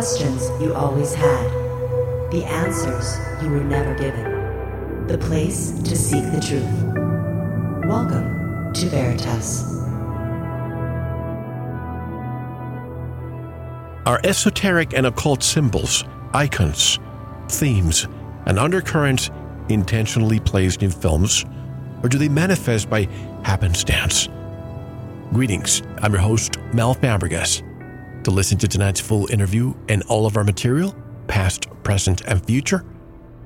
questions you always had, the answers you were never given, the place to seek the truth. Welcome to Veritas. Are esoteric and occult symbols, icons, themes, and undercurrents intentionally placed in films, or do they manifest by happenstance? Greetings, I'm your host, Mel Fabregas. To listen to tonight's full interview and all of our material, past, present, and future,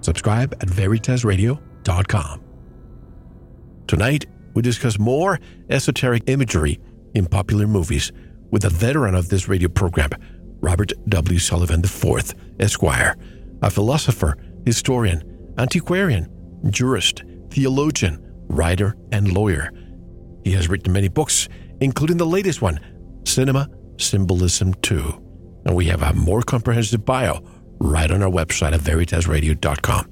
subscribe at veritasradio.com. Tonight, we discuss more esoteric imagery in popular movies with a veteran of this radio program, Robert W. Sullivan IV, Esquire, a philosopher, historian, antiquarian, jurist, theologian, writer, and lawyer. He has written many books, including the latest one, Cinema Symbolism 2. And we have a more comprehensive bio right on our website at veritasradio.com.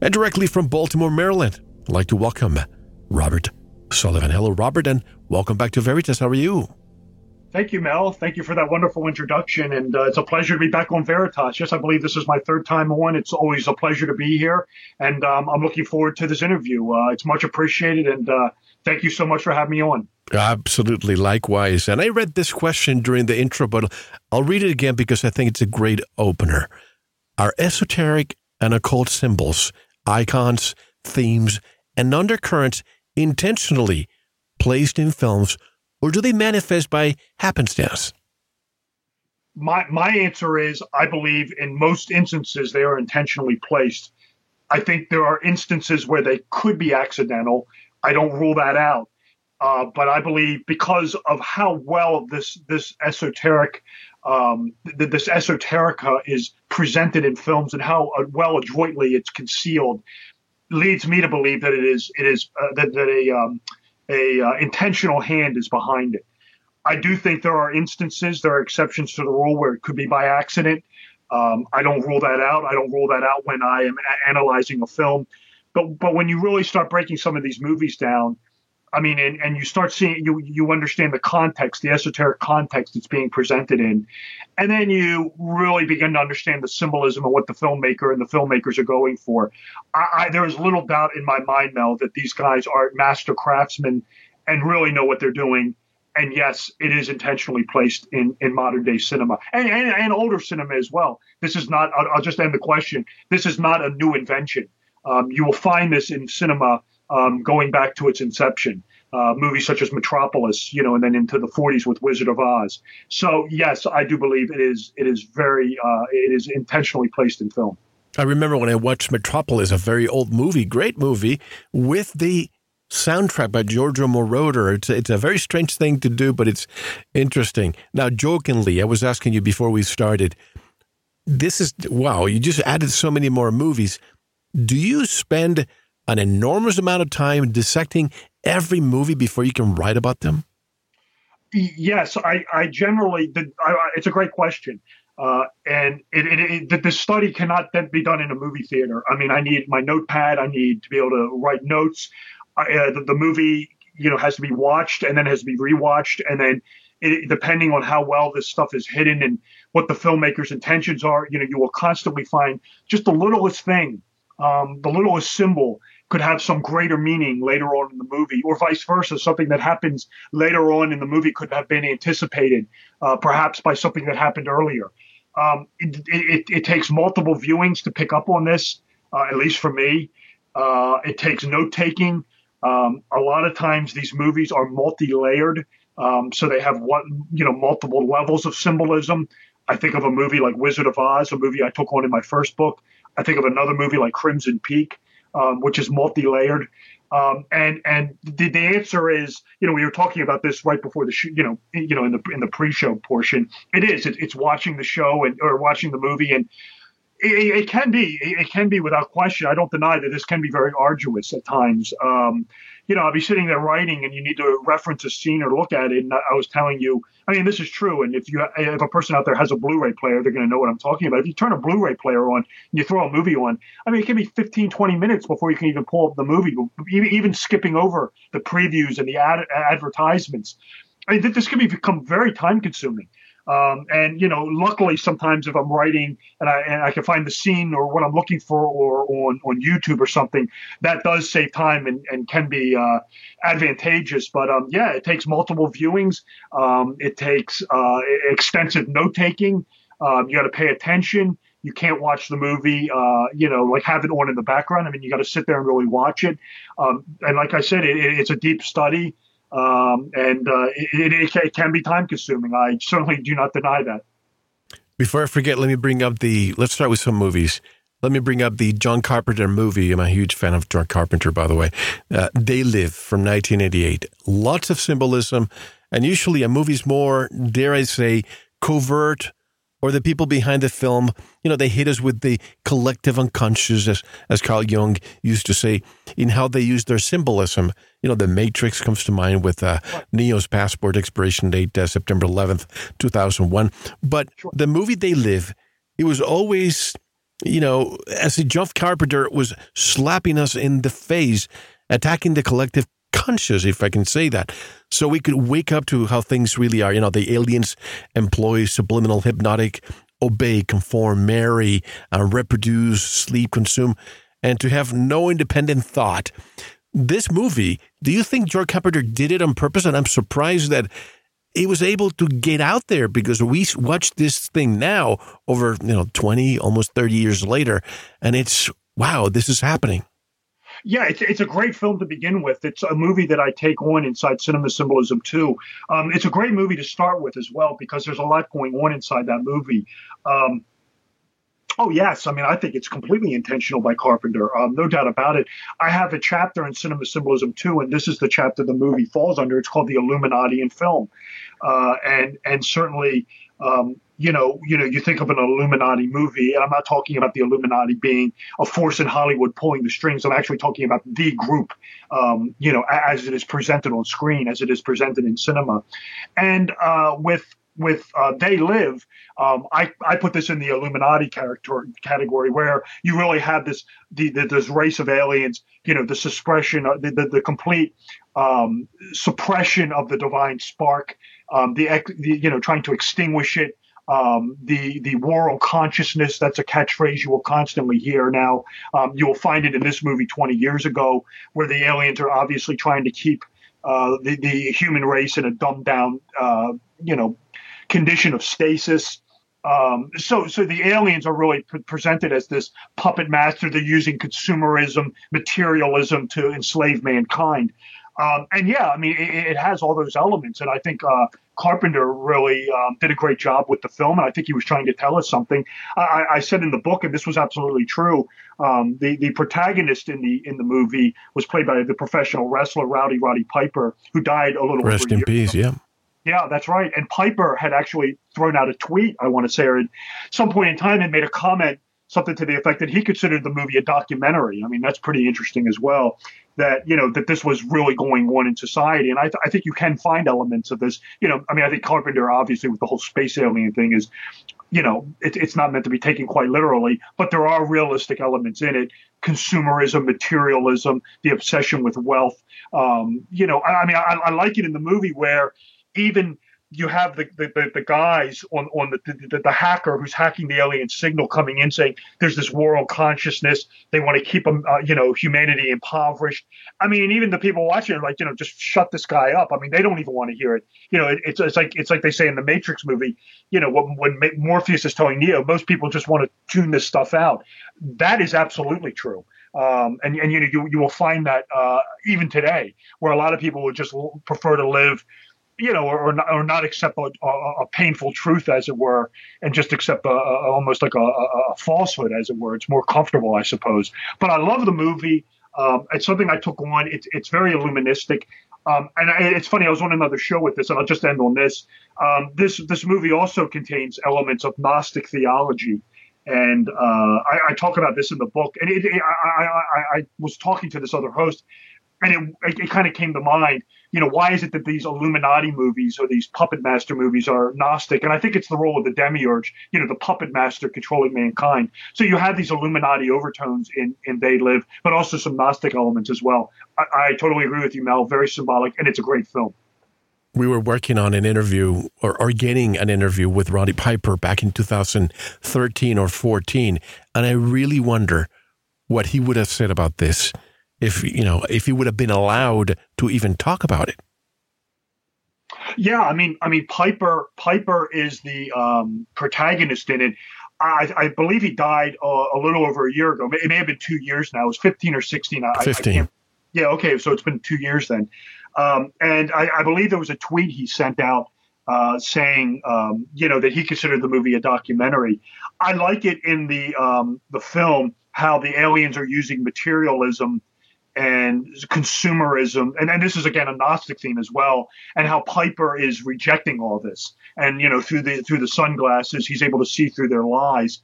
And directly from Baltimore, Maryland, I'd like to welcome Robert Sullivan. Hello, Robert, and welcome back to Veritas. How are you? Thank you, Mel. Thank you for that wonderful introduction. And uh, it's a pleasure to be back on Veritas. Yes, I believe this is my third time on. It's always a pleasure to be here. And um, I'm looking forward to this interview. Uh, it's much appreciated. And uh, thank you so much for having me on. Absolutely, likewise. And I read this question during the intro, but I'll read it again because I think it's a great opener. Are esoteric and occult symbols, icons, themes, and undercurrents intentionally placed in films or do they manifest by happenstance? My my answer is I believe in most instances they are intentionally placed. I think there are instances where they could be accidental. I don't rule that out. Uh, but I believe because of how well this this esoteric um, th- this esoterica is presented in films and how uh, well adroitly it's concealed, leads me to believe that it is it is uh, that, that a um, a uh, intentional hand is behind it. I do think there are instances, there are exceptions to the rule where it could be by accident. Um, I don't rule that out. I don't rule that out when I am a- analyzing a film. But but when you really start breaking some of these movies down, I mean, and, and you start seeing you you understand the context, the esoteric context it's being presented in, and then you really begin to understand the symbolism of what the filmmaker and the filmmakers are going for. I, I, there is little doubt in my mind, Mel, that these guys are master craftsmen and really know what they're doing. And yes, it is intentionally placed in, in modern day cinema and, and, and older cinema as well. This is not, I'll, I'll just end the question. This is not a new invention. Um, you will find this in cinema um, going back to its inception. Uh, movies such as Metropolis, you know, and then into the 40s with Wizard of Oz. So yes, I do believe it is it is very uh, it is intentionally placed in film. I remember when I watched Metropolis, a very old movie, great movie, with the soundtrack by Giorgio Moroder. It's it's a very strange thing to do, but it's interesting. Now, jokingly, I was asking you before we started. This is wow! You just added so many more movies. Do you spend an enormous amount of time dissecting every movie before you can write about them? Yes, I, I generally, did, I, it's a great question. Uh, and it, it, it, the study cannot then be done in a movie theater. I mean, I need my notepad. I need to be able to write notes. Uh, the, the, movie, you know, has to be watched and then has to be rewatched. And then it, depending on how well this stuff is hidden and what the filmmaker's intentions are, you know, you will constantly find just the littlest thing, um, the littlest symbol could have some greater meaning later on in the movie, or vice versa. Something that happens later on in the movie could have been anticipated, uh, perhaps by something that happened earlier. Um, it, it, it, takes multiple viewings to pick up on this, uh, at least for me. Uh, it takes note taking. Um, a lot of times these movies are multi-layered, um, so they have one, you know, multiple levels of symbolism. I think of a movie like Wizard of Oz, a movie I took on in my first book. I think of another movie like Crimson Peak um, which is multi-layered. Um, and and the, the answer is, you know, we were talking about this right before the show, you know, you know, in the in the pre-show portion. It is. It, it's watching the show and or watching the movie, and it, it, can be. It can be without question. I don't deny that this can be very arduous at times. Um, you know, I'll be sitting there writing and you need to reference a scene or look at it. And I was telling you, I mean, this is true. And if you, if a person out there has a Blu-ray player, they're going to know what I'm talking about. If you turn a Blu-ray player on and you throw a movie on, I mean, it can be 15, 20 minutes before you can even pull up the movie, even skipping over the previews and the ad- advertisements. I mean, this can become very time consuming. Um, and you know, luckily, sometimes if I'm writing and I and I can find the scene or what I'm looking for, or on on YouTube or something, that does save time and, and can be uh, advantageous. But um, yeah, it takes multiple viewings. Um, it takes uh, extensive note taking. Um, you got to pay attention. You can't watch the movie, uh, you know, like have it on in the background. I mean, you got to sit there and really watch it. Um, and like I said, it, it's a deep study. Um, and uh, it, it, it, can be time consuming. I certainly do not deny that. Before I forget, let me bring up the. Let's start with some movies. Let me bring up the John Carpenter movie. I'm a huge fan of John Carpenter, by the way. Uh, they Live from 1988. Lots of symbolism, and usually a movie's more, dare I say, covert or the people behind the film, you know, they hit us with the collective unconscious, as, as Carl Jung used to say, in how they use their symbolism. You know, the Matrix comes to mind with uh, Neo's passport expiration date, uh, September 11th, 2001. But the movie They Live, it was always, you know, as a John Carpenter was slapping us in the face, attacking the collective conscious, if I can say that. So we could wake up to how things really are. You know, the aliens employ subliminal hypnotic, obey, conform, marry, uh, reproduce, sleep, consume, and to have no independent thought. This movie, do you think George Carpenter did it on purpose? And I'm surprised that he was able to get out there because we watch this thing now over, you know, 20, almost 30 years later. And it's, wow, this is happening yeah, it's, it's a great film to begin with. It's a movie that I take on inside Cinema Symbolism 2. Um, it's a great movie to start with as well because there's a lot going on inside that movie. Um, Oh yes, I mean I think it's completely intentional by Carpenter, um, no doubt about it. I have a chapter in Cinema Symbolism 2, and this is the chapter the movie falls under. It's called the Illuminati in film, uh, and and certainly um, you know, you know, you think of an Illuminati movie, and I'm not talking about the Illuminati being a force in Hollywood pulling the strings. I'm actually talking about the group, um, you know, as it is presented on screen, as it is presented in cinema, and uh, with with uh, They Live, um, I, I put this in the Illuminati character category where you really have this the, the this race of aliens, you know, the suppression, the, the, the complete um, suppression of the divine spark, um, the, the you know trying to extinguish it, um, the the moral consciousness. That's a catchphrase you will constantly hear now. Um, you will find it in this movie 20 years ago, where the aliens are obviously trying to keep uh, the the human race in a dumbed down, uh, you know, condition of stasis. Um, so, so the aliens are really pre- presented as this puppet master. They're using consumerism, materialism to enslave mankind. Um, and yeah, I mean, it, it, has all those elements, and I think uh, Carpenter really um, did a great job with the film, and I think he was trying to tell us something. I, I said in the book, and this was absolutely true. Um, the the protagonist in the in the movie was played by the professional wrestler Rowdy Roddy Piper, who died a little. Rest in peace. Ago. Yeah. Yeah, that's right. And Piper had actually thrown out a tweet, I want to say, or at some point in time, and made a comment, something to the effect that he considered the movie a documentary. I mean, that's pretty interesting as well that you know that this was really going on in society and I, th- I think you can find elements of this you know i mean i think carpenter obviously with the whole space alien thing is you know it, it's not meant to be taken quite literally but there are realistic elements in it consumerism materialism the obsession with wealth um, you know I, I mean I, I like it in the movie where even you have the, the, the, guys on, on the, the, the, hacker who's hacking the alien signal coming in saying there's this world consciousness. They want to keep them, uh, you know, humanity impoverished. I mean, even the people watching are like, you know, just shut this guy up. I mean, they don't even want to hear it. You know, it, it's, it's like it's like they say in the Matrix movie, you know, when, when Morpheus is telling Neo, most people just want to tune this stuff out. That is absolutely true. Um, and and you know you, you will find that uh, even today, where a lot of people would just prefer to live you know, or, or not, or not accept a, a, a, painful truth, as it were, and just accept a, almost like a, falsehood, as it were. It's more comfortable, I suppose. But I love the movie. Um, it's something I took on. It's it's very illuministic. Um, and I, it's funny. I was on another show with this, and I'll just end on this. Um, this this movie also contains elements of Gnostic theology, and uh, I, I, talk about this in the book. And it, it, I, I, I was talking to this other host, and it, it kind of came to mind you know, why is it that these Illuminati movies or these puppet master movies are Gnostic? And I think it's the role of the demiurge, you know, the puppet master controlling mankind. So you have these Illuminati overtones in, in They Live, but also some Gnostic elements as well. I, I totally agree with you, Mel. Very symbolic, and it's a great film. we were working on an interview or, or getting an interview with Roddy Piper back in 2013 or 14. And I really wonder what he would have said about this if, you know, if he would have been allowed to even talk about it. Yeah, I mean, I mean, Piper Piper is the um, protagonist in it. I, I, believe he died uh, a little over a year ago. It may have been two years now. It was 15 or 16. I, 15. yeah, okay. So it's been two years then. Um, and I, I, believe there was a tweet he sent out uh, saying, um, you know, that he considered the movie a documentary. I like it in the um, the film how the aliens are using materialism and consumerism, and, and this is again a Gnostic theme as well, and how Piper is rejecting all this, and you know through the through the sunglasses he's able to see through their lies,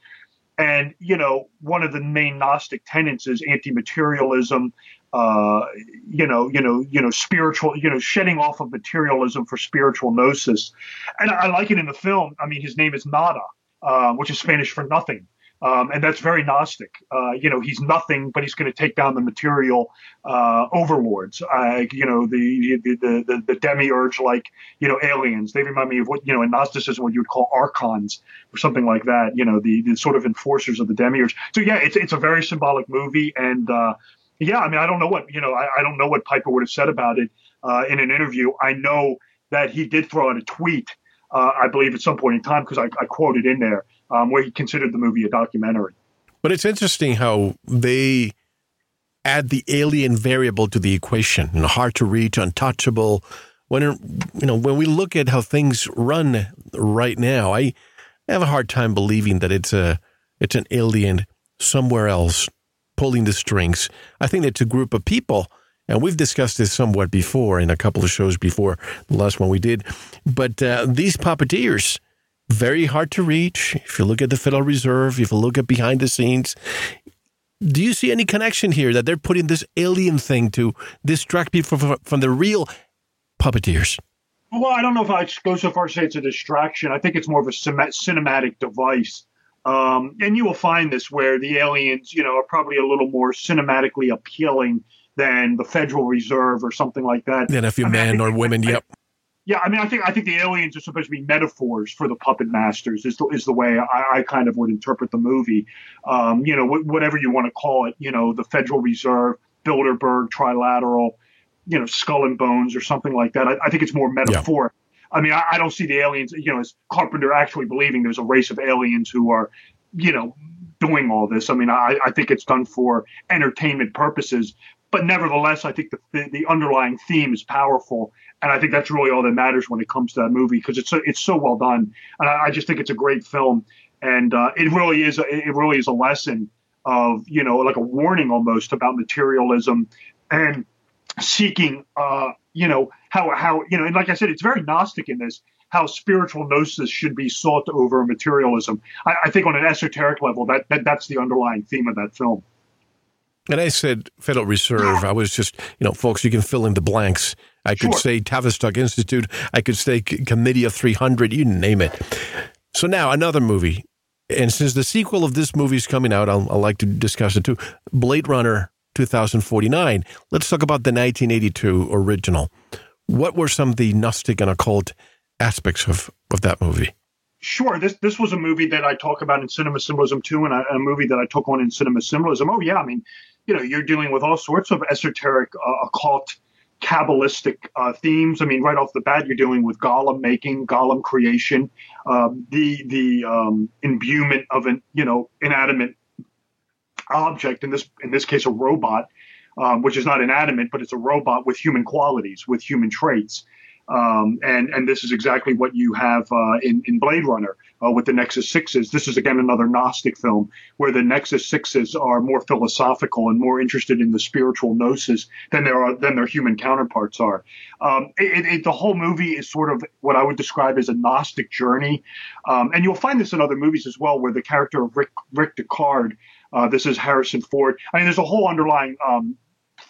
and you know one of the main Gnostic tenets is anti-materialism, uh, you know, you know, you know, spiritual, you know, shedding off of materialism for spiritual gnosis, and I, like it in the film. I mean, his name is Nada, uh, which is Spanish for nothing, um, and that's very Gnostic. Uh, you know, he's nothing, but he's going to take down the material uh, overlords. Uh, you know, the the the, the, demiurge like you know aliens. They remind me of what you know in Gnosticism what you would call archons or something like that. You know, the, the sort of enforcers of the demiurge. So yeah, it's it's a very symbolic movie, and uh, yeah, I mean, I don't know what you know. I, I don't know what Piper would have said about it uh, in an interview. I know that he did throw out a tweet, uh, I believe, at some point in time because I, I, quoted in there um, where he considered the movie a documentary. But it's interesting how they add the alien variable to the equation. You know, hard to reach, untouchable. When you know when we look at how things run right now, I have a hard time believing that it's a it's an alien somewhere else pulling the strings. I think it's a group of people, and we've discussed this somewhat before in a couple of shows before the last one we did. But uh, these puppeteers, very hard to reach. If you look at the Federal Reserve, if you look at behind the scenes, do you see any connection here that they're putting this alien thing to distract people from, from the real puppeteers? Well, I don't know if I go so far as to say it's a distraction. I think it's more of a cinematic device um, and you will find this where the aliens, you know, are probably a little more cinematically appealing than the Federal Reserve or something like that. Than a few I mean, men or women. I, yep. Yeah, I mean, I think I think the aliens are supposed to be metaphors for the puppet masters. Is the, is the way I, I kind of would interpret the movie. Um, you know, wh- whatever you want to call it. You know, the Federal Reserve, Bilderberg Trilateral, you know, Skull and Bones or something like that. I, I think it's more metaphoric. Yeah. I mean, I, I, don't see the aliens, you know, as Carpenter actually believing there's a race of aliens who are, you know, doing all this. I mean, I, I think it's done for entertainment purposes, but nevertheless, I think the, the, the underlying theme is powerful, and I think that's really all that matters when it comes to that movie because it's so, it's so well done, and I, I just think it's a great film, and uh, it really is a, it really is a lesson of you know like a warning almost about materialism and seeking uh, you know how how you know and like i said it's very gnostic in this how spiritual gnosis should be sought over materialism i, I think on an esoteric level that, that that's the underlying theme of that film and I said Federal Reserve. I was just, you know, folks, you can fill in the blanks. I could sure. say Tavistock Institute. I could say Committee of 300, you name it. So now another movie. And since the sequel of this movie is coming out, I'll, I'll like to discuss it too. Blade Runner 2049. Let's talk about the 1982 original. What were some of the Gnostic and occult aspects of, of that movie? Sure. This this was a movie that I talk about in cinema symbolism 2, and a, a movie that I took on in cinema symbolism. Oh yeah, I mean, you know, you're dealing with all sorts of esoteric, uh, occult, kabbalistic uh, themes. I mean, right off the bat, you're dealing with golem making, golem creation, um, the the um, imbuement of an you know inanimate object in this in this case a robot, um, which is not inanimate, but it's a robot with human qualities, with human traits. Um, and and this is exactly what you have uh, in in Blade Runner uh, with the Nexus Sixes. This is again another Gnostic film where the Nexus Sixes are more philosophical and more interested in the spiritual gnosis than there are than their human counterparts are. Um, it, it, the whole movie is sort of what I would describe as a Gnostic journey, um, and you'll find this in other movies as well, where the character of Rick Rick Deckard uh, this is Harrison Ford. I mean, there's a whole underlying um,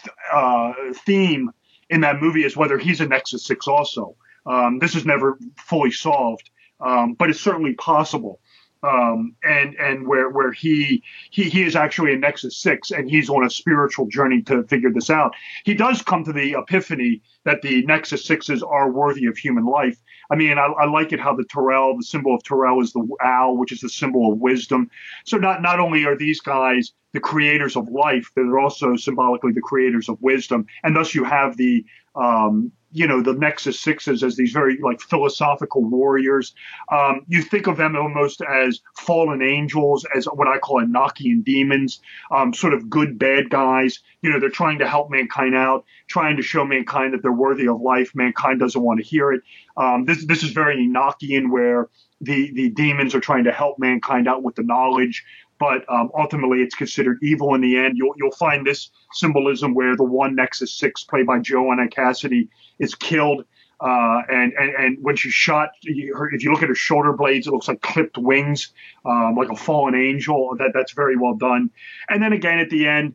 th- uh, theme in that movie is whether he's a Nexus Six also. Um, this is never fully solved, um, but it's certainly possible. Um, and and where where he he he is actually a Nexus Six, and he's on a spiritual journey to figure this out. He does come to the epiphany that the Nexus Sixes are worthy of human life. I mean, I, I, like it how the Tyrell, the symbol of Tyrell is the owl, which is the symbol of wisdom. So not not only are these guys the creators of life, they're also symbolically the creators of wisdom, and thus you have the um, you know the Nexus Sixes as these very like philosophical warriors. Um, you think of them almost as fallen angels, as what I call Enochian demons, um, sort of good bad guys. You know, they're trying to help mankind out, trying to show mankind that they're worthy of life. Mankind doesn't want to hear it. Um, this this is very Enochian, where the the demons are trying to help mankind out with the knowledge but um, ultimately it's considered evil in the end. You'll you'll find this symbolism where the one Nexus Six, played by Joanna Cassidy, is killed. Uh, and, and and when she's shot, if you look at her shoulder blades, it looks like clipped wings, um, like a fallen angel. That that's very well done. And then again at the end,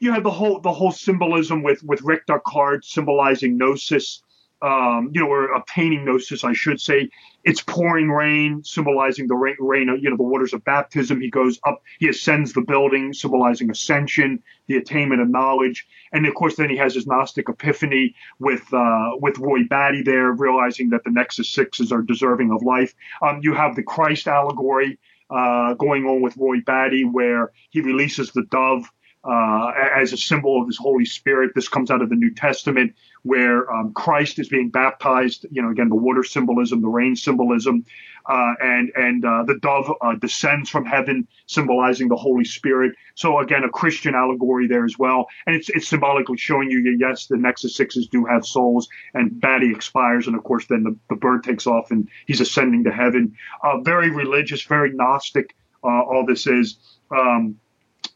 you have the whole the whole symbolism with with Rick Deckard symbolizing gnosis um, you know, or obtaining gnosis, I should say. It's pouring rain, symbolizing the rain, rain, you know, the waters of baptism. He goes up, he ascends the building, symbolizing ascension, the attainment of knowledge. And of course, then he has his Gnostic epiphany with uh, with Roy Batty there, realizing that the Nexus Sixes are deserving of life. Um, you have the Christ allegory uh, going on with Roy Batty, where he releases the dove uh, as a symbol of his Holy Spirit. This comes out of the New Testament, where um, Christ is being baptized. You know, again, the water symbolism, the rain symbolism, uh, and and uh, the dove uh, descends from heaven, symbolizing the Holy Spirit. So again, a Christian allegory there as well, and it's it's symbolically showing you that yes, the Nexus Sixes do have souls, and Batty expires, and of course, then the, the bird takes off and he's ascending to heaven. Uh, very religious, very Gnostic. Uh, all this is. Um,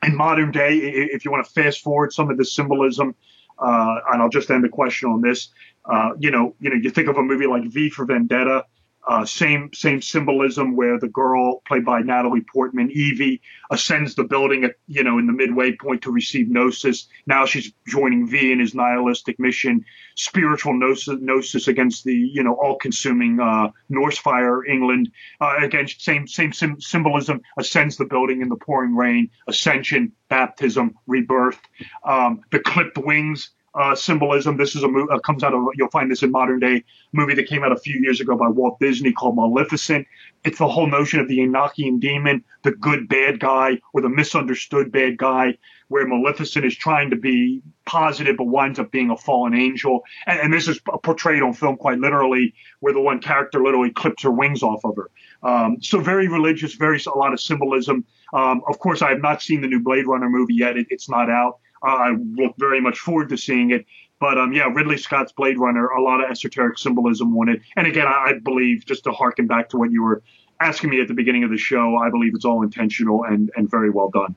in modern day, if you want to fast forward some of the symbolism, uh, and I'll just end the question on this. Uh, you know, you know, you think of a movie like V for Vendetta, uh, same same symbolism where the girl played by Natalie Portman, Evie, ascends the building at you know in the midway point to receive gnosis. Now she's joining V in his nihilistic mission, spiritual gnosis, gnosis against the you know all-consuming uh, Norsefire England. Uh, again, same same sim- symbolism. Ascends the building in the pouring rain. Ascension, baptism, rebirth. Um, the clipped wings uh, symbolism. This is a movie uh, comes out of you'll find this in modern day movie that came out a few years ago by Walt Disney called Maleficent. It's the whole notion of the Enochian demon, the good bad guy or the misunderstood bad guy, where Maleficent is trying to be positive but winds up being a fallen angel. And, and this is portrayed on film quite literally, where the one character literally clips her wings off of her. Um, so very religious, very a lot of symbolism. Um, of course, I have not seen the new Blade Runner movie yet. It, it's not out. I look very much forward to seeing it. But um, yeah, Ridley Scott's Blade Runner, a lot of esoteric symbolism on it. And again, I, I believe, just to harken back to what you were asking me at the beginning of the show, I believe it's all intentional and, and very well done.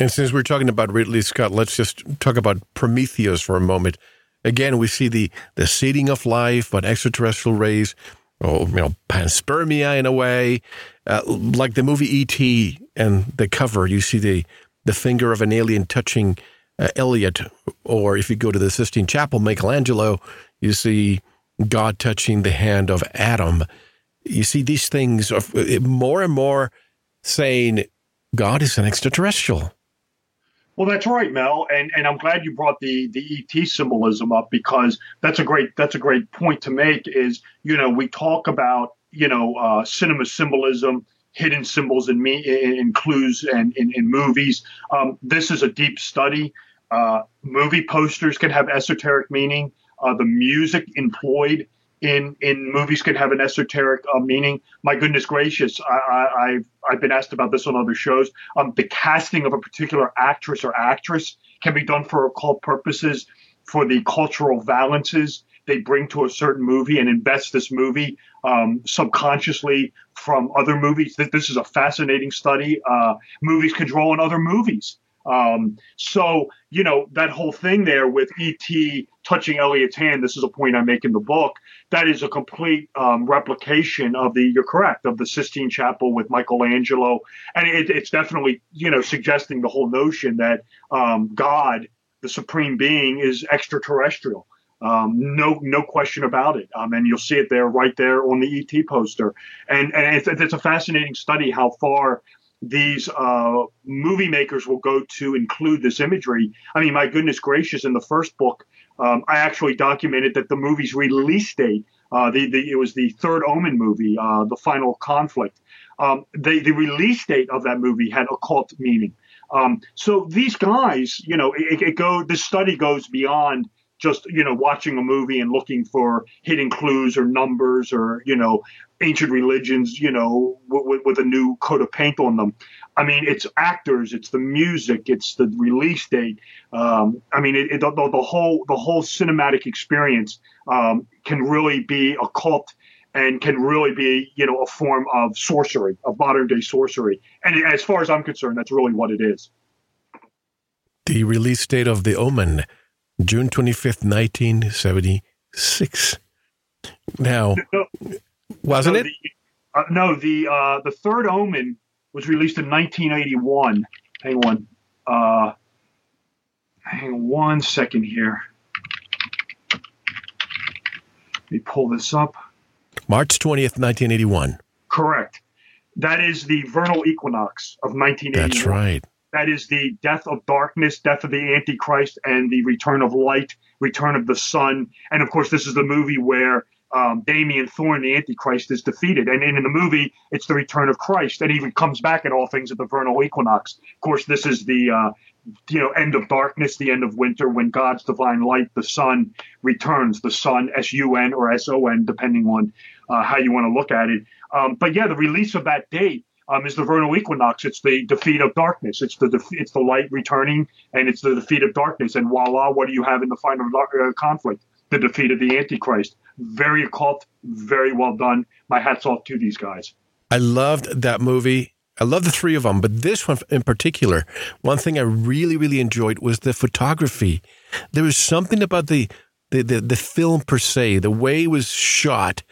And since we're talking about Ridley Scott, let's just talk about Prometheus for a moment. Again, we see the the seeding of life, but extraterrestrial rays, or you know, panspermia in a way, uh, like the movie E.T. and the cover. You see the the finger of an alien touching uh, Elliot, or if you go to the Sistine Chapel, Michelangelo, you see God touching the hand of Adam. You see these things of uh, more and more saying God is an extraterrestrial. Well, that's right, Mel, and and I'm glad you brought the the ET symbolism up because that's a great that's a great point to make. Is you know we talk about you know uh, cinema symbolism hidden symbols in me in clues and in, in movies. Um, this is a deep study. Uh, movie posters can have esoteric meaning. Uh, the music employed in in movies can have an esoteric uh, meaning. My goodness gracious, I, have I've been asked about this on other shows. Um, the casting of a particular actress or actress can be done for occult purposes, for the cultural valences they bring to a certain movie and invest this movie um, subconsciously from other movies. This is a fascinating study. Uh, movies draw other movies. Um, so, you know, that whole thing there with E.T. touching Elliot's hand, this is a point I make in the book, that is a complete um, replication of the, you're correct, of the Sistine Chapel with Michelangelo. And it, it's definitely, you know, suggesting the whole notion that um, God, the supreme being, is extraterrestrial. Um, no, no question about it. Um, and you'll see it there, right there on the ET poster. And and it's, it's a fascinating study how far these uh, movie makers will go to include this imagery. I mean, my goodness gracious! In the first book, Um, I actually documented that the movie's release date, uh, the, the, it was the third Omen movie, uh, The Final Conflict. Um, the, the release date of that movie had occult meaning. Um, so these guys, you know, it, it go. This study goes beyond just you know watching a movie and looking for hidden clues or numbers or you know ancient religions, you know, with, with a new coat of paint on them. I mean, it's actors, it's the music, it's the release date. Um, I mean, it, it, the, the, whole the whole cinematic experience um, can really be a cult and can really be, you know, a form of sorcery, of modern day sorcery. And as far as I'm concerned, that's really what it is. The release date of The Omen, June 25th, 1976. Now, no, wasn't no, it? The, uh, no, the uh, the third Omen was released in 1981. Hang on, uh, hang on one second here. Let me pull this up. March 20th, 1981. Correct. That is the vernal equinox of 1981. That's right. That is the death of darkness, death of the Antichrist, and the return of light, return of the sun. And of course, this is the movie where um, Damien Thorn, the Antichrist, is defeated. And, in the movie, it's the return of Christ. And he even comes back at all things at the vernal equinox. Of course, this is the uh, you know end of darkness, the end of winter, when God's divine light, the sun, returns. The sun, S U N or S O N, depending on uh, how you want to look at it. Um, but yeah, the release of that date. Um, is the vernal equinox. It's the defeat of darkness. It's the def- it's the light returning, and it's the defeat of darkness. And voila, what do you have in the final uh, conflict? The defeat of the Antichrist very occult, very well done. My hats off to these guys. I loved that movie. I love the three of them, but this one in particular, one thing I really, really enjoyed was the photography. There was something about the the the, the film per se, the way it was shot.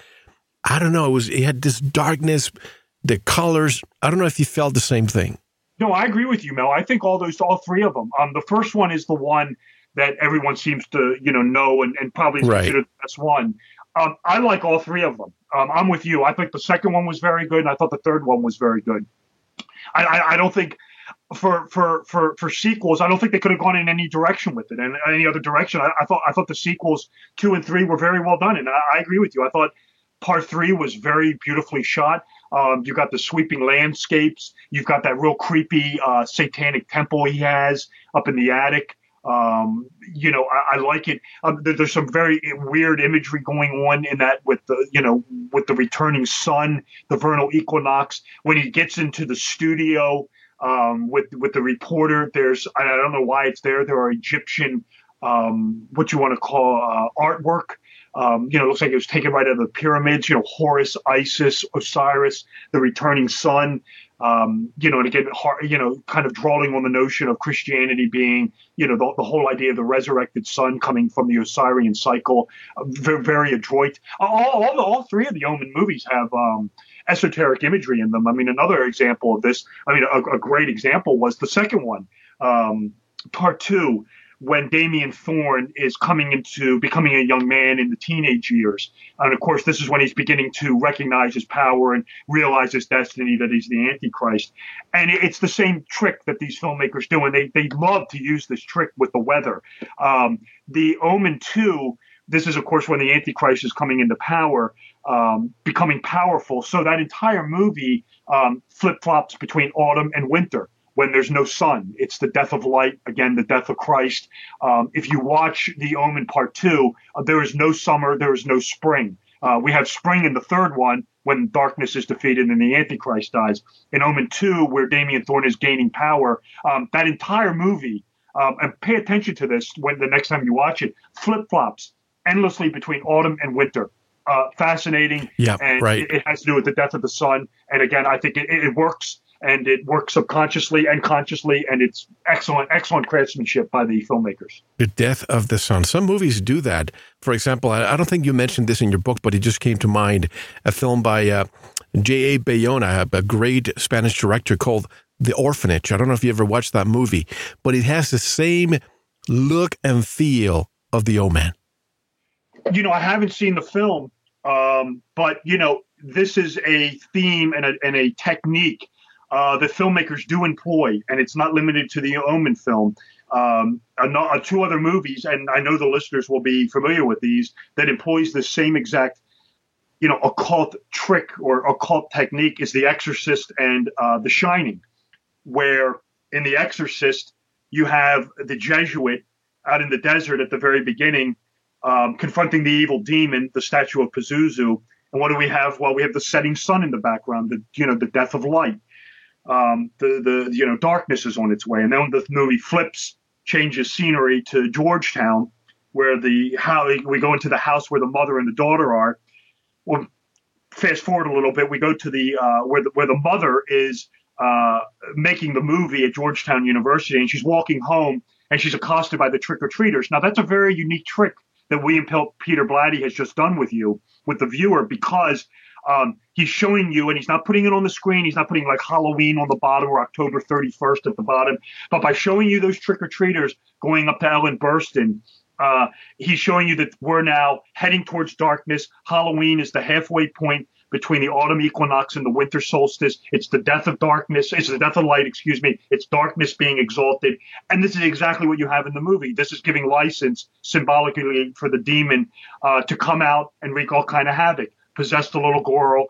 I don't know. It was it had this darkness, the colors. I don't know if you felt the same thing. No, I agree with you, Mel. I think all those, all three of them. Um, the first one is the one that everyone seems to, you know, know and, and probably right. consider the best one. Um, I like all three of them. Um, I'm with you. I think the second one was very good, and I thought the third one was very good. I, I, I don't think for for for for sequels, I don't think they could have gone in any direction with it, and any other direction. I, I thought I thought the sequels two and three were very well done, and I, I agree with you. I thought part three was very beautifully shot. Um, you got the sweeping landscapes. You've got that real creepy uh, satanic temple he has up in the attic. Um, you know, I, I like it. Um, there, there's some very weird imagery going on in that with the, you know, with the returning sun, the vernal equinox. When he gets into the studio um, with with the reporter, there's I don't know why it's there. There are Egyptian, um, what you want to call uh, artwork. Um, you know, it looks like it was taken right out of the pyramids. You know, Horus, Isis, Osiris, the returning sun um, you know, and again, you know, kind of drawing on the notion of Christianity being, you know, the, the whole idea of the resurrected sun coming from the Osirian cycle, uh, very, very adroit. All, all, all three of the Omen movies have um, esoteric imagery in them. I mean, another example of this, I mean, a, a great example was the second one, um, part two when Damien Thorn is coming into becoming a young man in the teenage years. And of course, this is when he's beginning to recognize his power and realize his destiny that he's the Antichrist. And it's the same trick that these filmmakers do. And they, they love to use this trick with the weather. Um, the Omen 2, this is, of course, when the Antichrist is coming into power, um, becoming powerful. So that entire movie um, flip flops between autumn and winter when there's no sun. It's the death of light, again, the death of Christ. Um, if you watch The Omen Part 2, uh, there is no summer, there is no spring. Uh, we have spring in the third one when darkness is defeated and the Antichrist dies. In Omen 2, where Damien Thorn is gaining power, um, that entire movie, um, and pay attention to this when the next time you watch it, flip flops endlessly between autumn and winter. Uh, fascinating. Yeah, and right. It, it, has to do with the death of the sun. And again, I think it, it works and it works subconsciously and consciously, and it's excellent, excellent craftsmanship by the filmmakers. The death of the sun. Some movies do that. For example, I, don't think you mentioned this in your book, but it just came to mind. A film by uh, J.A. Bayona, a great Spanish director called The Orphanage. I don't know if you ever watched that movie, but it has the same look and feel of The Omen. You know, I haven't seen the film, um, but you know, this is a theme and a, and a technique uh, the filmmakers do employ, and it's not limited to the Omen film. um, uh, two other movies, and I know the listeners will be familiar with these, that employs the same exact, you know, occult trick or occult technique is The Exorcist and uh, The Shining, where in The Exorcist you have the Jesuit out in the desert at the very beginning, um, confronting the evil demon, the statue of Pazuzu. And what do we have? Well, we have the setting sun in the background, the you know the death of light. Um, the the you know darkness is on its way, and then the movie flips, changes scenery to Georgetown, where the how we go into the house where the mother and the daughter are. Well, fast forward a little bit, we go to the uh, where the where the mother is uh, making the movie at Georgetown University, and she's walking home and she's accosted by the trick or treaters. Now that's a very unique trick that William Peter Blatty has just done with you, with the viewer, because um, he's showing you, and he's not putting it on the screen. He's not putting like Halloween on the bottom or October 31st at the bottom. But by showing you those trick or treaters going up to Ellen Burstyn, uh, he's showing you that we're now heading towards darkness. Halloween is the halfway point between the autumn equinox and the winter solstice. It's the death of darkness. It's the death of light, excuse me. It's darkness being exalted. And this is exactly what you have in the movie. This is giving license symbolically for the demon uh, to come out and wreak all kind of havoc, possess the little girl,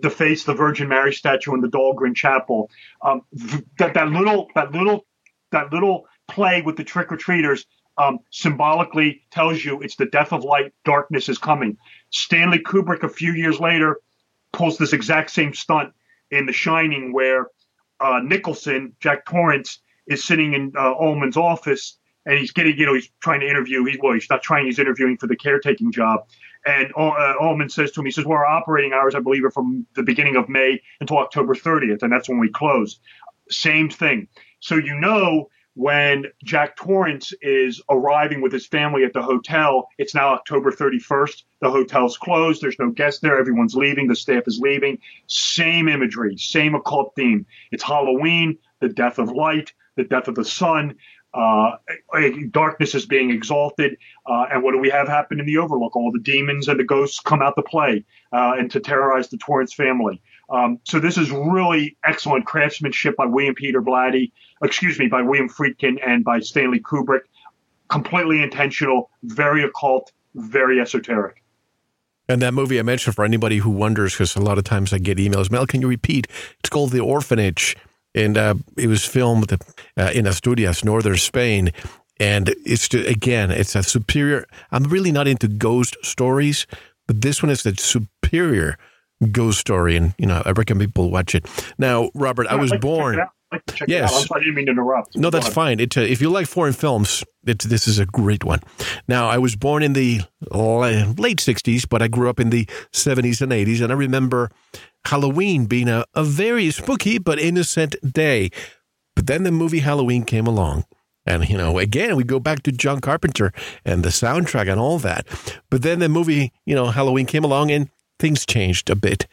deface the Virgin Mary statue in the Dahlgren Chapel. Um, that, that little, that little, that little play with the trick or treaters um, symbolically tells you it's the death of light, darkness is coming. Stanley Kubrick, a few years later, pulls this exact same stunt in The Shining, where uh, Nicholson, Jack Torrance, is sitting in uh, office and he's getting, you know, he's trying to interview. He's well, he's not trying. He's interviewing for the caretaking job. And uh, Ullman says to him, he says, "Well, our operating hours, I believe, are from the beginning of May until October 30th, and that's when we close." Same thing. So you know when Jack Torrance is arriving with his family at the hotel. It's now October 31st. The hotel's closed. There's no guests there. Everyone's leaving. The staff is leaving. Same imagery, same occult theme. It's Halloween, the death of light, the death of the sun. Uh, darkness is being exalted. Uh, and what do we have happen in the Overlook? All the demons and the ghosts come out to play uh, and to terrorize the Torrance family. Um, so this is really excellent craftsmanship by William Peter Blatty, excuse me, by William Friedkin and by Stanley Kubrick. Completely intentional, very occult, very esoteric. And that movie I mentioned for anybody who wonders, because a lot of times I get emails, Mel, can you repeat? It's called The Orphanage. And uh, it was filmed uh, in Asturias, northern Spain. And it's, again, it's a superior. I'm really not into ghost stories, but this one is the superior ghost story, and you know I recommend people watch it. Now, Robert, I was like born. Yes, I didn't mean to interrupt. No, that's fine. It, uh, if you like foreign films, it, this is a great one. Now, I was born in the late '60s, but I grew up in the '70s and '80s, and I remember Halloween being a, a very spooky but innocent day. But then the movie Halloween came along. And, you know, again, we go back to John Carpenter and the soundtrack and all that. But then the movie, you know, Halloween came along and things changed a bit.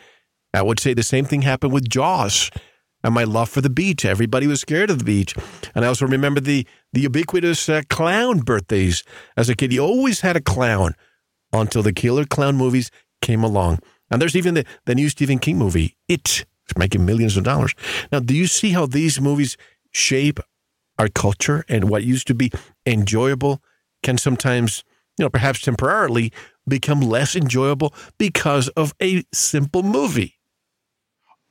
I would say the same thing happened with Jaws and my love for the beach. Everybody was scared of the beach. And I also remember the, the ubiquitous uh, clown birthdays. As a kid, you always had a clown until the killer clown movies came along. And there's even the, the new Stephen King movie, It. It's making millions of dollars. Now, do you see how these movies shape our culture and what used to be enjoyable can sometimes, you know, perhaps temporarily become less enjoyable because of a simple movie.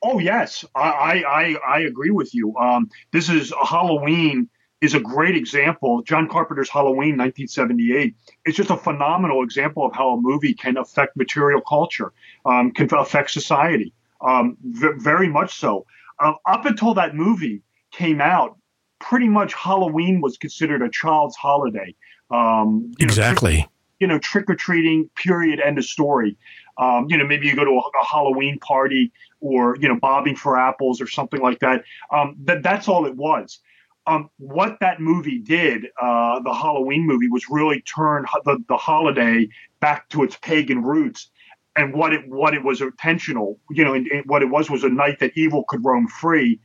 Oh yes, I I I agree with you. Um, this is Halloween is a great example. John Carpenter's Halloween, 1978. It's just a phenomenal example of how a movie can affect material culture, um, can affect society. Um, v- very much so. Uh, up until that movie came out, pretty much Halloween was considered a child's holiday. Um, exactly. Know, you know, trick or treating, period, end of story. Um, you know, maybe you go to a, a, Halloween party or, you know, bobbing for apples or something like that. Um, that that's all it was. Um, what that movie did, uh, the Halloween movie, was really turn the, the holiday back to its pagan roots. And what it what it was intentional, you know, and, and what it was was a night that evil could roam free,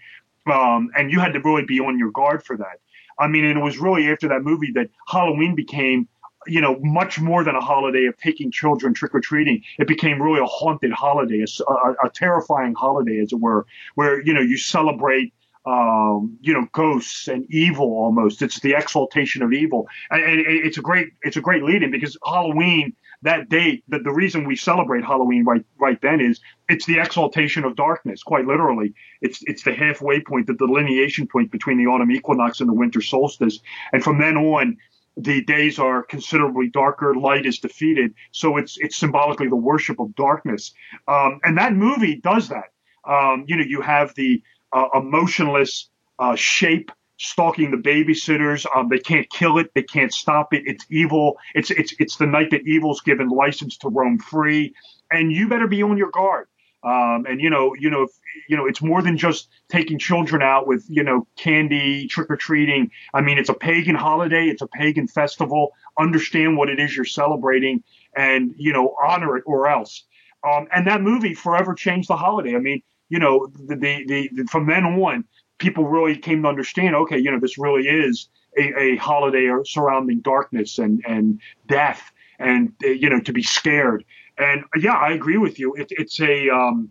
um, and you had to really be on your guard for that. I mean, and it was really after that movie that Halloween became you know, much more than a holiday of taking children trick or treating. It became really a haunted holiday, a, a, a, terrifying holiday, as it were, where you know you celebrate um, you know, ghosts and evil almost. It's the exaltation of evil, and, and it's a great it's a great lead in because Halloween that date that the reason we celebrate Halloween right right then is it's the exaltation of darkness, quite literally. It's it's the halfway point, the delineation point between the autumn equinox and the winter solstice, and from then on. The days are considerably darker. Light is defeated, so it's it's symbolically the worship of darkness, um, and that movie does that. Um, you know, you have the uh, emotionless uh, shape stalking the babysitters. Um, they can't kill it. They can't stop it. It's evil. It's it's it's the night that evil's given license to roam free, and you better be on your guard. Um, and you know, you know, if, you know, it's more than just taking children out with you know candy, trick or treating. I mean, it's a pagan holiday. It's a pagan festival. Understand what it is you're celebrating, and you know, honor it or else. Um, and that movie forever changed the holiday. I mean, you know, the, the, the, from then on, people really came to understand, okay, you know, this really is a, a holiday surrounding darkness and, and death and, you know, to be scared. And yeah, I agree with you. It, it's a, um,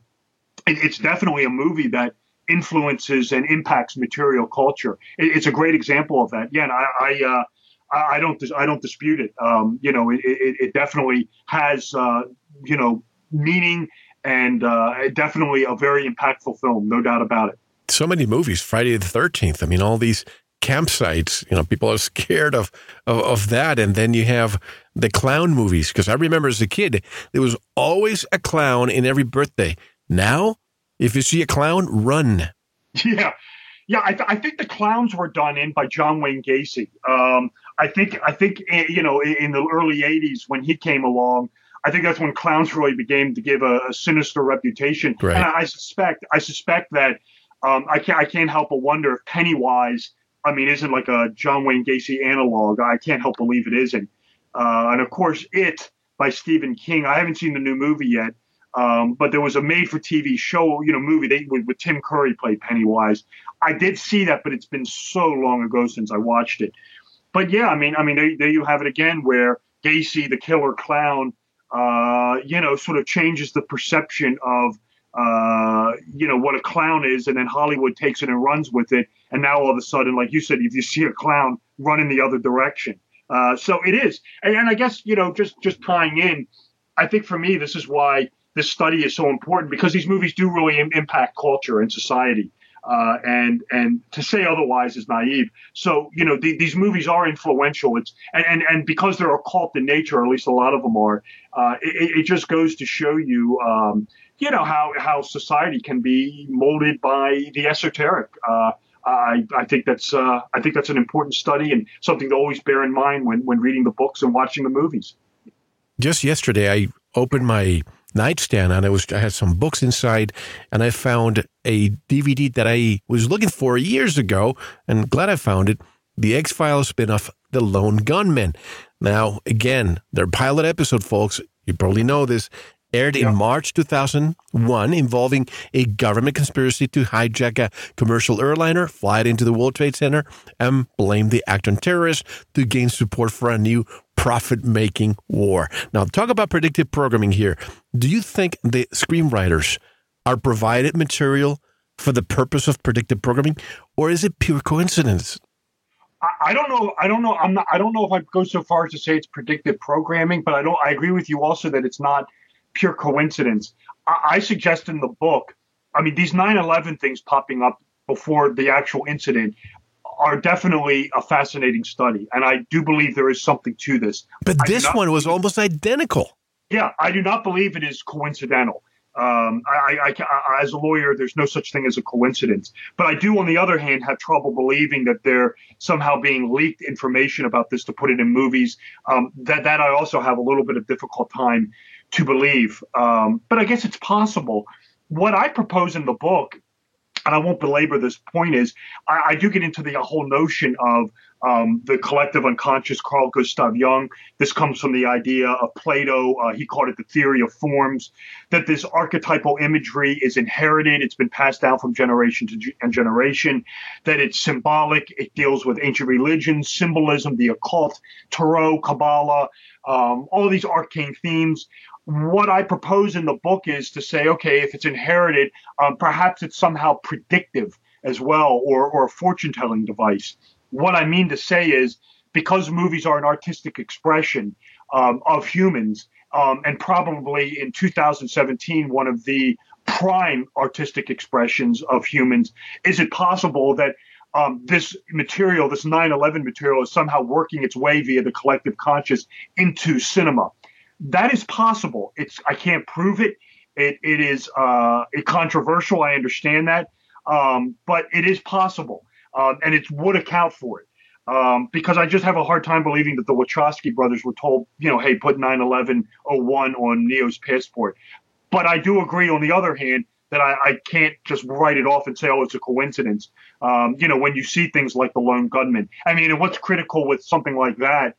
it, it's definitely a movie that influences and impacts material culture. It, it's a great example of that. Yeah, and I, I, uh, I don't, I don't dispute it. Um, you know, it, it, it definitely has, uh, you know, meaning and uh, definitely a very impactful film, no doubt about it. So many movies, Friday the Thirteenth. I mean, all these campsites. You know, people are scared of, of, of that, and then you have the clown movies. Because I remember as a kid, there was always a clown in every birthday. Now, if you see a clown, run. Yeah. Yeah, I, th- I, think the clowns were done in by John Wayne Gacy. Um, I think I think eh, you know in the early '80s when he came along, I think that's when clowns really began to give a, a sinister reputation. Right. And I suspect, I suspect that um, I can't, I can't help but wonder if Pennywise, I mean, isn't like a John Wayne Gacy analog. I can't help believe it isn't. Uh, and of course, It by Stephen King. I haven't seen the new movie yet, um, but there was a made-for-TV show, you know, movie they, with, with Tim Curry played Pennywise. I did see that, but it's been so long ago since I watched it. But yeah, I mean, I mean, there, there you have it again, where Gacy, the killer clown, uh, you know, sort of changes the perception of, uh, you know, what a clown is. And then Hollywood takes it and runs with it. And now all of a sudden, like you said, if you see a clown, run in the other direction. Uh, so it is. And, and I guess, you know, just, just tying in, I think for me, this is why this study is so important because these movies do really Im- impact culture and society. Uh, and and to say otherwise is naive. So you know the, these movies are influential. It's and, and and because they're occult in nature, or at least a lot of them are. Uh, it, it, just goes to show you, um, you know how how society can be molded by the esoteric. Uh, I, I think that's uh, I think that's an important study and something to always bear in mind when when reading the books and watching the movies. Just yesterday, I opened my nightstand and I was I had some books inside and I found a DVD that I was looking for years ago and glad I found it. The X Files spinoff, The Lone Gunmen. Now, again, their pilot episode, folks, you probably know this, aired in March 2001, involving a government conspiracy to hijack a commercial airliner, fly it into the World Trade Center, and blame the act on terrorists to gain support for a new profit making war. Now, talk about predictive programming here. Do you think the screenwriters are provided material for the purpose of predictive programming, or is it pure coincidence? I don't know. I don't know. I'm not. I don't know if I go so far as to say it's predictive programming, but I don't. I agree with you also that it's not pure coincidence. I, I suggest in the book. I mean, these 9/11 things popping up before the actual incident are definitely a fascinating study, and I do believe there is something to this. But this one was almost identical. Yeah, I do not believe it is coincidental. Um, I, I, I, as a lawyer, there's no such thing as a coincidence. But I do, on the other hand, have trouble believing that they're somehow being leaked information about this to put it in movies. Um, that that I also have a little bit of difficult time to believe. Um, but I guess it's possible. What I propose in the book and I won't belabor this point, is I, I do get into the whole notion of um, the collective unconscious, Carl Gustav Jung. This comes from the idea of Plato. Uh, he called it the theory of forms, that this archetypal imagery is inherited. It's been passed down from generation to generation, that it's symbolic. It deals with ancient religions, symbolism, the occult, Tarot, Kabbalah, um, all these arcane themes what I propose in the book is to say, okay, if it's inherited, um, perhaps it's somehow predictive. as well, or, or a fortune telling device. What I mean to say is because movies are an artistic expression um, of humans, um, and probably in 2017, one of the prime artistic expressions of humans, is it possible that um, this material, this 9 11 material, is somehow working its way via the collective conscious into cinema? That is possible. It's I can't prove it. It, it is uh, controversial. I understand that, um, but it is possible, um, and it would account for it. Um, because I just have a hard time believing that the Wachowski brothers were told, you know, hey, put 9/11/01 on Neo's passport. But I do agree, on the other hand, that I, I can't just write it off and say, oh, it's a coincidence. Um, you know, when you see things like the lone gunman. I mean, and what's critical with something like that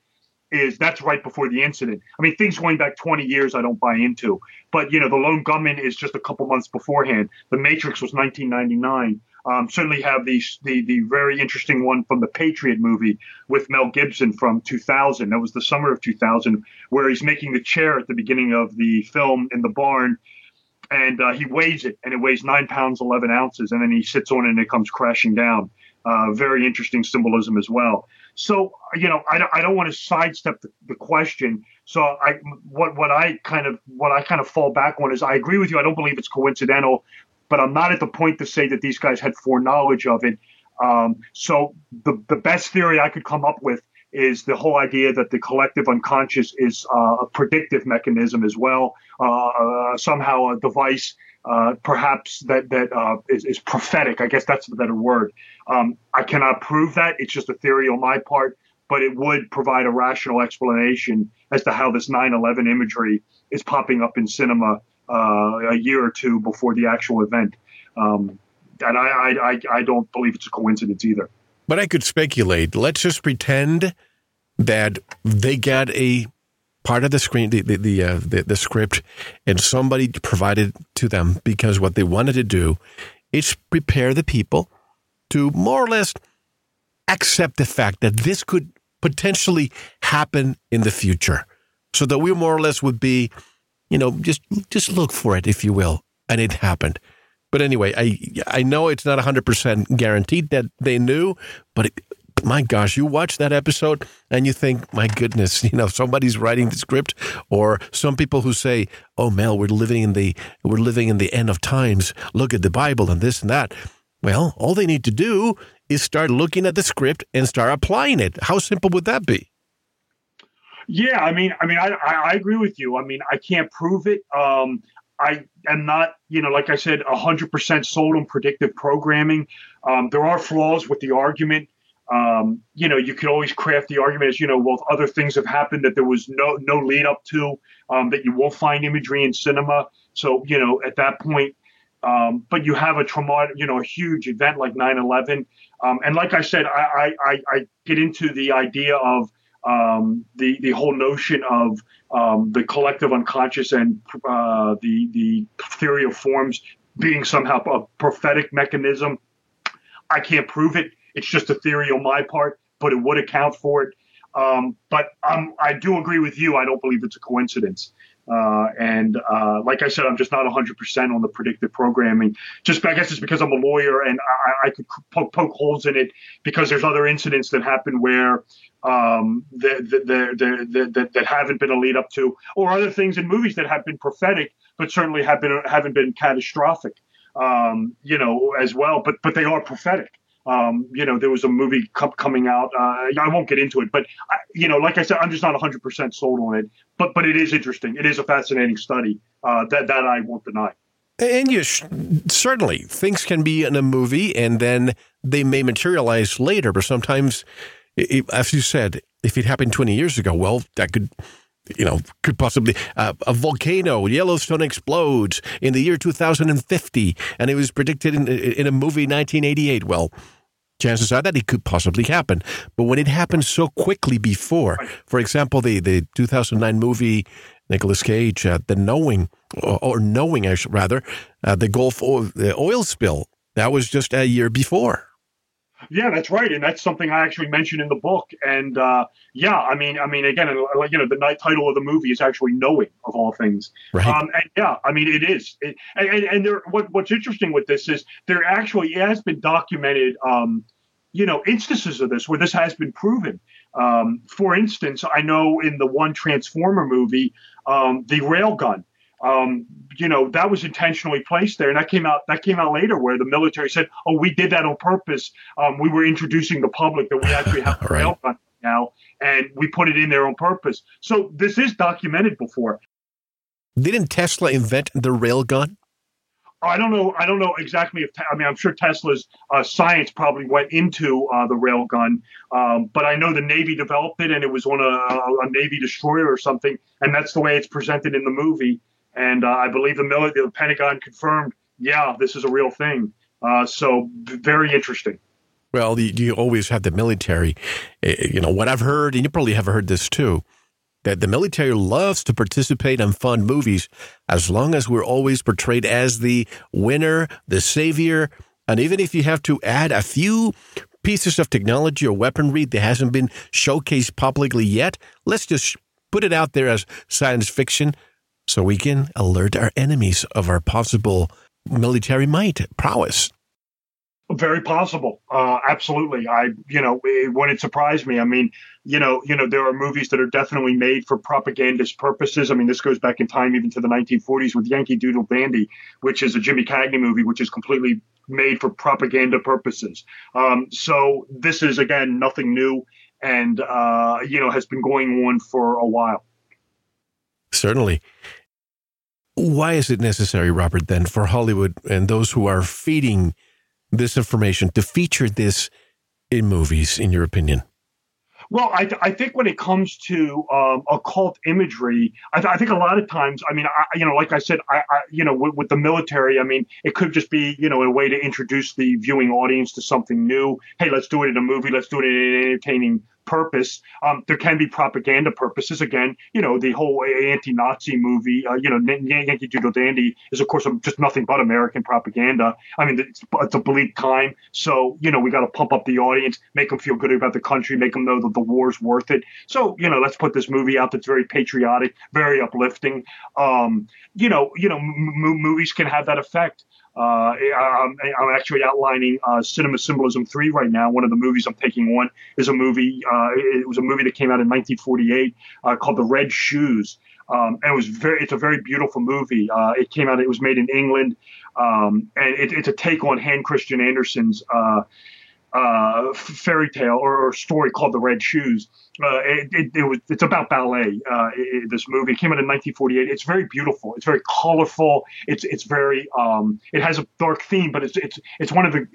is that's right before the incident. I mean, things going back 20 years, I don't buy into. But, you know, the lone gunman is just a couple months beforehand. The Matrix was 1999. Um, certainly have the, the the very interesting one from the Patriot movie with Mel Gibson from 2000. That was the summer of 2000, where he's making the chair at the beginning of the film in the barn, and uh, he weighs it, and it weighs nine pounds 11 ounces, and then he sits on it, and it comes crashing down. Uh, very interesting symbolism as well. So you know, I, I don't want to sidestep the, the question. So I what what I kind of what I kind of fall back on is I agree with you. I don't believe it's coincidental, but I'm not at the point to say that these guys had foreknowledge of it. Um, so the the best theory I could come up with is the whole idea that the collective unconscious is uh, a predictive mechanism as well, uh, somehow a device uh, perhaps that that uh, is, is prophetic. I guess that's the better word. Um, I cannot prove that; it's just a theory on my part, but it would provide a rational explanation as to how this 9/11 imagery is popping up in cinema uh, a year or two before the actual event. Um, and I, I, I don't believe it's a coincidence either. But I could speculate. Let's just pretend that they got a part of the screen, the the the, uh, the, the script, and somebody provided to them because what they wanted to do is prepare the people to more or less accept the fact that this could potentially happen in the future, so that we more or less would be, you know, just just look for it, if you will, and it happened. But anyway, I I know it's not hundred percent guaranteed that they knew, but it, my gosh, you watch that episode and you think, my goodness, you know, somebody's writing the script, or some people who say, "Oh, Mel, we're living in the we're living in the end of times. Look at the Bible and this and that." Well, all they need to do is start looking at the script and start applying it. How simple would that be? Yeah, I mean, I mean, I, I, agree with you. I mean, I can't prove it. Um, I am not, you know, like I said, 100% sold on predictive programming. Um, there are flaws with the argument. Um, you know, you could always craft the argument as, you know, well, other things have happened that there was no no lead up to, um, that you won't find imagery in cinema. So, you know, at that point, um, but you have a traumatic, you know, a huge event like 9/11, um, and like I said, I, I, I get into the idea of um, the the whole notion of um, the collective unconscious and uh, the the theory of forms being somehow a prophetic mechanism. I can't prove it it's just a theory on my part, but it would account for it. Um, but um, I do agree with you. I don't believe it's a coincidence. Uh, and uh, like I said, I'm just not 100% on the predictive programming. Just I guess it's because I'm a lawyer and I, I could poke, poke, holes in it because there's other incidents that happen where um, that, that haven't been a lead up to, or other things in movies that have been prophetic but certainly have been haven't been catastrophic. Um, you know, as well, but but they are prophetic. Um, you know, there was a movie coming out. Uh, I won't get into it, but I, you know, like I said, I'm just not 100 percent sold on it. But but it is interesting. It is a fascinating study uh, that that I won't deny. And you sh- certainly things can be in a movie, and then they may materialize later. But sometimes, it, as you said, if it happened 20 years ago, well, that could you know, could possibly uh, a volcano, Yellowstone explodes in the year 2050, and it was predicted in, in a movie 1988. Well, chances are that it could possibly happen. But when it happened so quickly before, for example, the, the 2009 movie Nicolas Cage, uh, The Knowing, or, or Knowing, I should rather, uh, the Gulf oil, the oil spill, that was just a year before. Yeah, that's right, and that's something I actually mentioned in the book. And uh, yeah, I mean, I mean, again, like you know, the title of the movie is actually "Knowing" of all things. Right. Um, and yeah, I mean, it is. It, and and there, what, what's interesting with this is there actually has been documented, um, you know, instances of this where this has been proven. Um, for instance, I know in the one Transformer movie, um, the railgun um, you know that was intentionally placed there, and that came out that came out later, where the military said, "Oh, we did that on purpose. Um, we were introducing the public that we actually have a right. railgun now, and we put it in there on purpose." So this is documented before. Didn't Tesla invent the railgun? I don't know. I don't know exactly if I mean I'm sure Tesla's uh, science probably went into uh, the railgun, um, but I know the Navy developed it and it was on a, a, Navy destroyer or something, and that's the way it's presented in the movie. And uh, I believe the, military, the Pentagon confirmed, yeah, this is a real thing. Uh, so very interesting. Well, you, you always have the military. Eh, you know what I've heard, and you probably have heard this too, that the military loves to participate in fun movies as long as we're always portrayed as the winner, the savior, and even if you have to add a few pieces of technology or weaponry that hasn't been showcased publicly yet, let's just put it out there as science fiction so we can alert our enemies of our possible military might, prowess. Very possible. Uh, absolutely. I, you know, it, when it surprised me, I mean, you know, you know, there are movies that are definitely made for propagandist purposes. I mean, this goes back in time even to the 1940s with Yankee Doodle Dandy, which is a Jimmy Cagney movie, which is completely made for propaganda purposes. Um, so this is again nothing new, and uh, you know, has been going on for a while. Certainly. Why is it necessary, Robert, then, for Hollywood and those who are feeding this information to feature this in movies, in your opinion? Well, I, th- I think when it comes to um, occult imagery, I, th- I, think a lot of times, I mean, I, you know, like I said, I, you know, with, with, the military, I mean, it could just be, you know, a way to introduce the viewing audience to something new. Hey, let's do it in a movie. Let's do it in an entertaining purpose. Um, there can be propaganda purposes. Again, you know, the whole anti-Nazi movie, uh, you know, Yankee Doodle Dandy is of course just nothing but American propaganda. I mean, it's, it's a bleak time, so you know we got to pump up the audience, make them feel good about the country, make them know that the war's worth it. So you know, let's put this movie out that's very patriotic, very uplifting. Um, you know, you know, m- movies can have that effect. Uh, I'm, I'm, actually outlining uh, Cinema Symbolism 3 right now. One of the movies I'm taking on is a movie, uh, it was a movie that came out in 1948 uh, called The Red Shoes. Um, and it was very, it's a very beautiful movie. Uh, it came out, it was made in England. Um, and it, it's a take on Hans Christian Andersen's uh, fairy tale or, or, story called The Red Shoes. Uh, it, it, it, was it's about ballet. Uh, it, this movie it came out in 1948. It's very beautiful. It's very colorful. It's it's very um, it has a dark theme, but it's it's it's one of the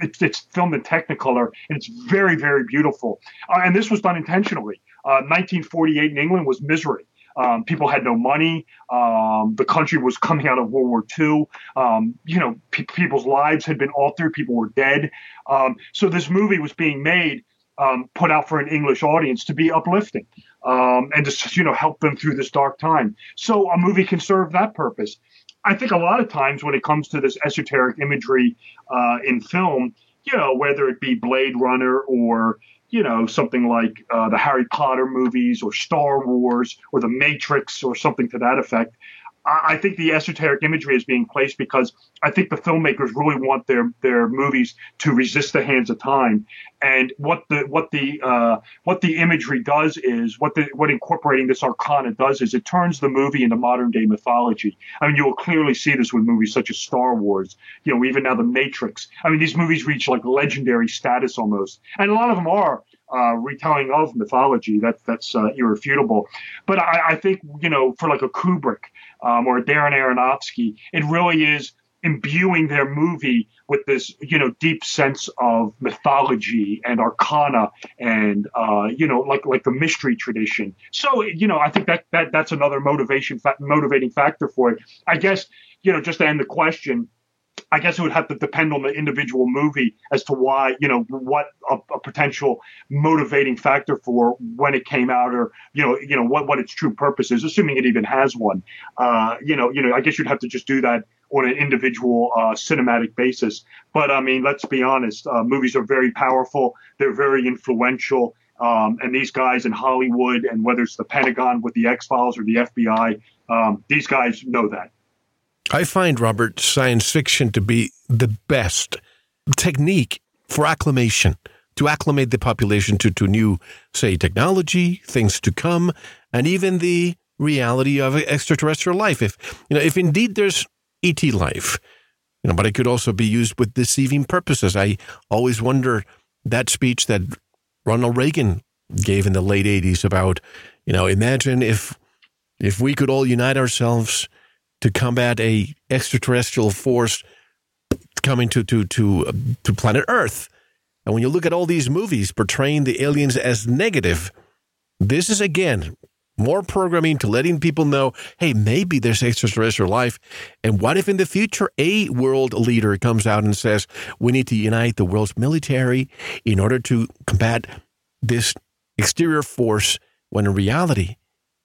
it's it's filmed in Technicolor and it's very very beautiful. Uh, and this was done intentionally. 1948 uh, in England was misery. Um, people had no money. Um, the country was coming out of World War II. Um, you know, pe- people's lives had been altered. People were dead. Um, so this movie was being made, um, put out for an English audience to be uplifting um, and to you know help them through this dark time. So a movie can serve that purpose. I think a lot of times when it comes to this esoteric imagery uh, in film, you know, whether it be Blade Runner or you know, something like uh, the Harry Potter movies or Star Wars or The Matrix or something to that effect. I think the esoteric imagery is being placed because I think the filmmakers really want their their movies to resist the hands of time. And what the what the uh, what the imagery does is what the what incorporating this arcana does is it turns the movie into modern day mythology. I mean, you will clearly see this with movies such as Star Wars. You know, even now The Matrix. I mean, these movies reach like legendary status almost, and a lot of them are uh, retelling of mythology. That that's uh, irrefutable. But I, I, think you know, for like a Kubrick um, or a Darren Aronofsky, it really is imbuing their movie with this you know deep sense of mythology and arcana and uh, you know like like the mystery tradition. So you know, I think that that that's another motivation motivating factor for it. I guess you know just to end the question I guess it would have to depend on the individual movie as to why, you know, what a, a, potential motivating factor for when it came out, or you know, you know what what its true purpose is, assuming it even has one. Uh, you know, you know, I guess you'd have to just do that on an individual uh, cinematic basis. But I mean, let's be honest, uh, movies are very powerful. They're very influential. Um, and these guys in Hollywood, and whether it's the Pentagon with the X Files or the FBI, um, these guys know that. I find, Robert, science fiction to be the best technique for acclimation, to acclimate the population to, to new, say, technology, things to come, and even the reality of extraterrestrial life. If, you know, if indeed there's ET life, you know, but it could also be used with deceiving purposes. I always wonder that speech that Ronald Reagan gave in the late 80s about, you know, imagine if if we could all unite ourselves to combat a extraterrestrial force coming to to to uh, to planet Earth. And when you look at all these movies portraying the aliens as negative, this is again more programming to letting people know, hey, maybe there's extraterrestrial life. And what if in the future a world leader comes out and says, we need to unite the world's military in order to combat this exterior force, when in reality,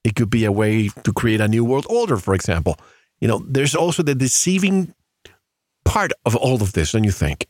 it could be a way to create a new world order, for example. You know, there's also the deceiving part of all of this, don't you think?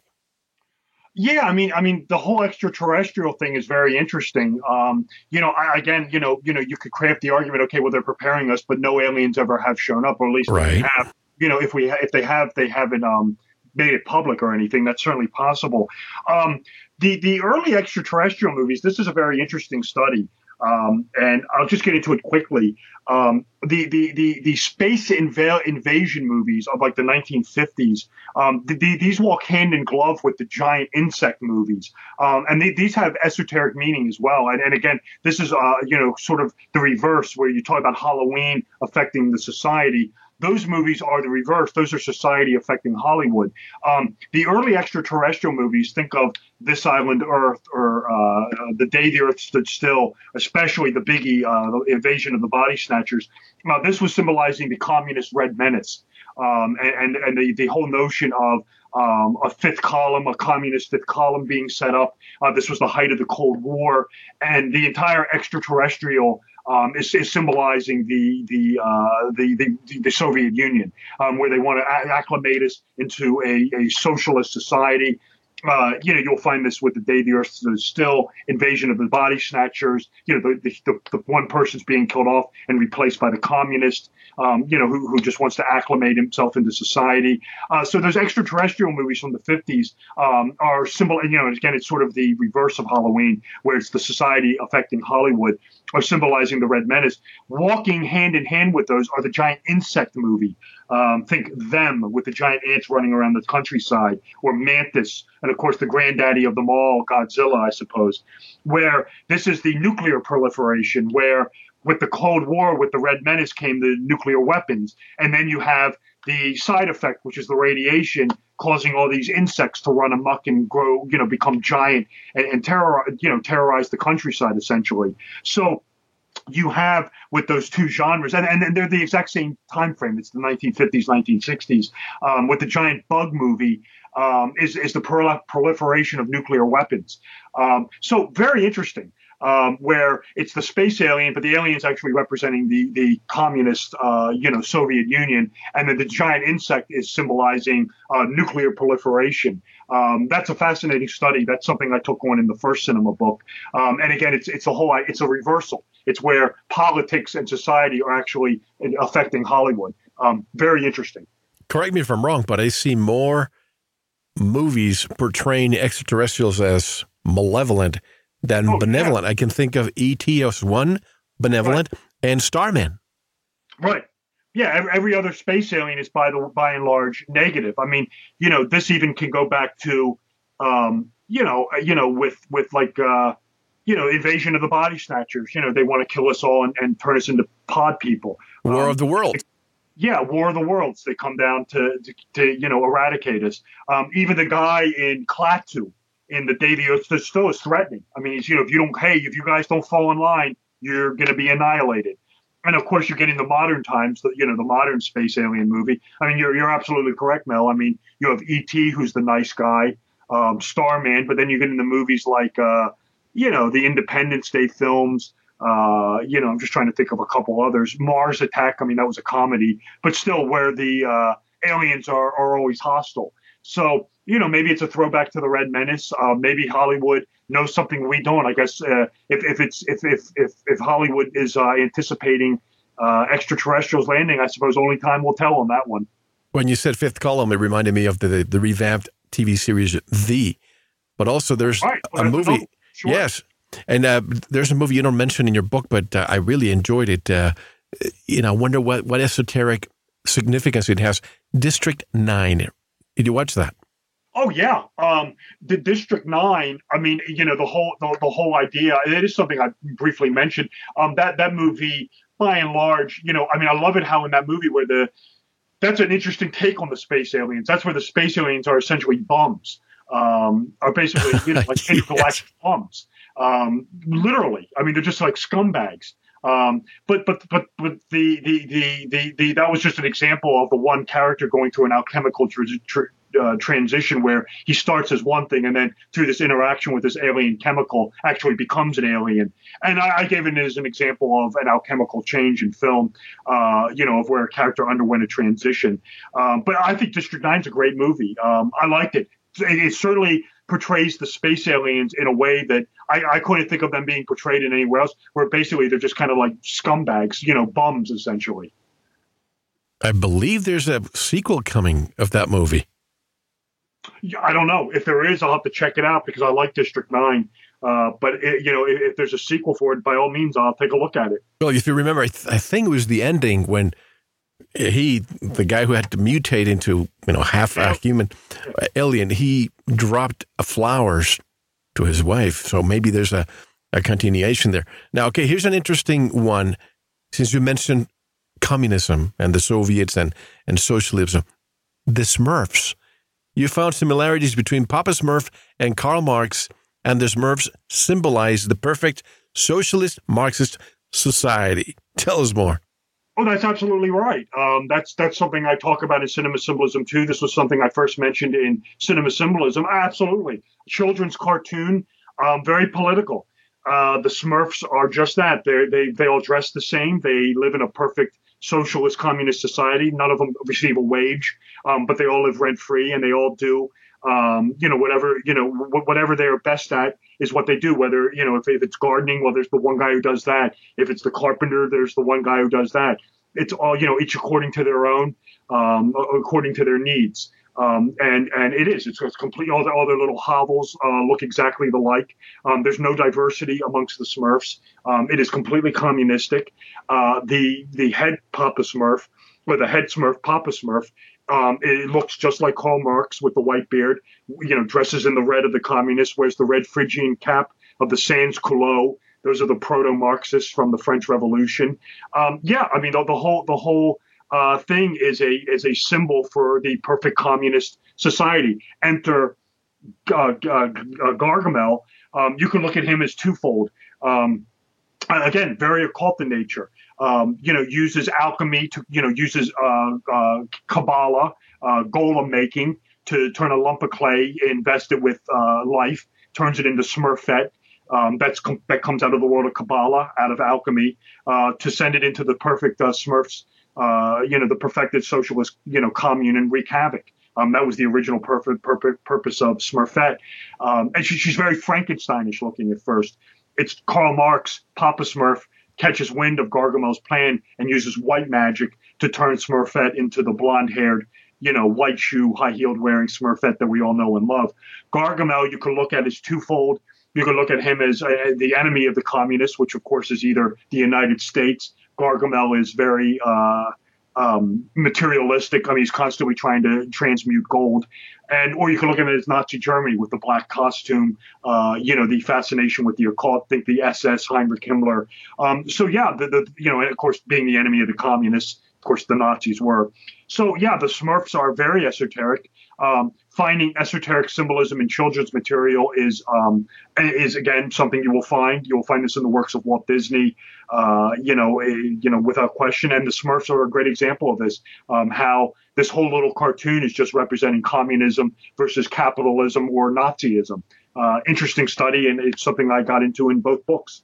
Yeah, I mean, I mean, the whole extraterrestrial thing is very interesting. Um, you know, I, again, you know, you know, you could craft the argument, okay, well, they're preparing us, but no aliens ever have shown up, or at least right. they have. You know, if we if they have, they haven't um, made it public or anything. That's certainly possible. Um, the the early extraterrestrial movies. This is a very interesting study. Um, and I'll just get into it quickly. Um, the, the, the, the space inv- invasion movies of like the 1950s, um, the, the, these walk hand in glove with the giant insect movies. Um, and these have esoteric meaning as well. And, and again, this is, uh, you know, sort of the reverse where you talk about Halloween affecting the society. Those movies are the reverse. Those are society affecting Hollywood. Um, the early extraterrestrial movies, think of This Island Earth or uh, The Day the Earth Stood Still, especially the biggie, uh, the invasion of the body snatchers. Now, this was symbolizing the communist red menace. Um, and, and the, the whole notion of um, a fifth column, a communist fifth column being set up. Uh, this was the height of the Cold War, and the entire extraterrestrial um, is, is, symbolizing the the, uh, the, the, the Soviet Union, um, where they want to acclimate us into a, a socialist society. Uh, you know, you'll find this with the day the Earth stood still, invasion of the body snatchers. You know, the, the, the one person's being killed off and replaced by the communist um, you know, who, who just wants to acclimate himself into society. Uh, so those extraterrestrial movies from the 50s um, are symbol, you know, again, it's sort of the reverse of Halloween, where it's the society affecting Hollywood, are symbolizing the Red Menace. Walking hand in hand with those are the giant insect movie. Um, think them with the giant ants running around the countryside, or Mantis, and of course the granddaddy of them all, Godzilla, I suppose. Where this is the nuclear proliferation, where with the Cold War, with the Red Menace, came the nuclear weapons, and then you have the side effect, which is the radiation, causing all these insects to run amok and grow, you know, become giant and, and terror, you know, terrorize the countryside essentially. So you have with those two genres, and, and they're the exact same time frame. It's the 1950s, 1960s. Um, with the giant bug movie, um, is is the proliferation of nuclear weapons. Um, so very interesting um, where it's the space alien, but the alien is actually representing the the communist, uh, you know, Soviet Union, and then the giant insect is symbolizing uh, nuclear proliferation. Um, that's a fascinating study. That's something I took on in the first cinema book. Um, and again, it's it's a whole it's a reversal. It's where politics and society are actually affecting Hollywood. Um, very interesting. Correct me if I'm wrong, but I see more movies portraying extraterrestrials as malevolent than oh, benevolent. Yeah. I can think of ETS one benevolent right. and Starman. Right. Yeah, every, other space alien is by the by and large negative. I mean, you know, this even can go back to, um, you know, uh, you know, with with like, uh, you know, invasion of the body snatchers. You know, they want to kill us all and, and turn us into pod people. War um, of the World. Yeah, War of the Worlds. They come down to to, to you know eradicate us. Um, even the guy in Klaatu, in the day the Earth still is threatening. I mean, you know, if you don't, hey, if you guys don't fall in line, you're going to be annihilated. And of course, you're getting the modern times, the, you know, the modern space alien movie. I mean, you're you're absolutely correct, Mel. I mean, you have E.T., who's the nice guy, um, Starman, but then you get into movies like, uh, you know, the Independence Day films. Uh, you know, I'm just trying to think of a couple others. Mars Attack. I mean, that was a comedy, but still, where the uh, aliens are, are always hostile. So, you know, maybe it's a throwback to the Red Menace. Uh, maybe Hollywood knows something we don't. I guess uh, if, if it's if, if if if Hollywood is uh, anticipating uh, extraterrestrials landing, I suppose only time will tell on that one. When you said fifth column, it reminded me of the the, the revamped TV series The, but also there's right. a movie. Sure. Yes, and uh, there's a movie you don't mention in your book, but uh, I really enjoyed it. Uh, you know, I wonder what what esoteric significance it has. District Nine. Did you watch that? Oh yeah, um, the District Nine. I mean, you know, the whole the, the whole idea. It is something I briefly mentioned. Um, that that movie, by and large, you know, I mean, I love it how in that movie where the that's an interesting take on the space aliens. That's where the space aliens are essentially bums, um, are basically you know like intergalactic yes. bums, um, literally. I mean, they're just like scumbags. Um, but but but but the, the the the the that was just an example of the one character going through an alchemical tr- tr- uh, transition where he starts as one thing and then through this interaction with this alien chemical actually becomes an alien. And I, I gave it as an example of an alchemical change in film, uh, you know, of where a character underwent a transition. Um, but I think District Nine is a great movie. Um, I liked it. It, it certainly portrays the space aliens in a way that I, I, couldn't think of them being portrayed in anywhere else, where basically they're just kind of like scumbags, you know, bums essentially. I believe there's a sequel coming of that movie. I don't know if there is. I'll have to check it out because I like District Nine. Uh, but it, you know, if, if, there's a sequel for it, by all means, I'll take a look at it. Well, if you remember, I, th- I, think it was the ending when he, the guy who had to mutate into you know half a human alien, he dropped flowers to his wife. So maybe there's a, a continuation there. Now, okay, here's an interesting one. Since you mentioned communism and the Soviets and and socialism, the Smurfs you found similarities between Papa Smurf and Karl Marx, and the Smurfs symbolize the perfect socialist Marxist society. Tell us more. Oh, that's absolutely right. Um, that's that's something I talk about in cinema symbolism too. This was something I first mentioned in cinema symbolism. Absolutely, children's cartoon, um, very political. Uh, the Smurfs are just that. They they they all dress the same. They live in a perfect socialist communist society. None of them receive a wage, um, but they all live rent free and they all do. Um, you know, whatever, you know, whatever they're best at is what they do. Whether, you know, if, if it's gardening, well, there's the one guy who does that. If it's the carpenter, there's the one guy who does that. It's all, you know, each according to their own, um, according to their needs. Um, and and it is it's, it's complete all, the, all their little hovels uh, look exactly alike. Um, there's no diversity amongst the Smurfs. Um, it is completely communistic. Uh, the the head Papa Smurf or the head Smurf Papa Smurf. Um, it looks just like Karl Marx with the white beard, you know, dresses in the red of the communists, wears the red Phrygian cap of the Sans Culottes. Those are the proto-Marxists from the French Revolution. Um, yeah, I mean the, the whole the whole uh, thing is a is a symbol for the perfect communist society. Enter uh, uh, uh, Gargamel. Um, you can look at him as twofold. Um, again, very occult in nature. Um, you know, uses alchemy to you know uses uh, uh, Kabbalah, golem making to turn a lump of clay, invest it with life, turns it into Smurfette. Um, that's that comes out of the world of Kabbalah, out of alchemy, uh, to send it into the perfect uh, Smurfs uh, you know, the perfected socialist, you know, commune and wreak havoc. Um, that was the original perfect, perfect purpose of Smurfette. Um, and she, she's very Frankensteinish looking at first. It's Karl Marx, Papa Smurf, catches wind of Gargamel's plan and uses white magic to turn Smurfette into the blonde haired, you know, white shoe, high heeled wearing Smurfette that we all know and love. Gargamel, you can look at as twofold. You can look at him as uh, the enemy of the communists, which of course is either the United States Gargamel is very uh, um, materialistic. I mean, he's constantly trying to transmute gold. And or you can look at it as Nazi Germany with the black costume, uh, you know, the fascination with the occult. Think the SS, Heinrich Himmler. Um, so yeah, the, the you know, and of course, being the enemy of the communists, course, the Nazis were. So yeah, the Smurfs are very esoteric. Um, finding esoteric symbolism in children's material is um, is again something you will find. You will find this in the works of Walt Disney, uh, you know, a, you know, without question. And the Smurfs are a great example of this. Um, how this whole little cartoon is just representing communism versus capitalism or Nazism. Uh, interesting study, and it's something I got into in both books.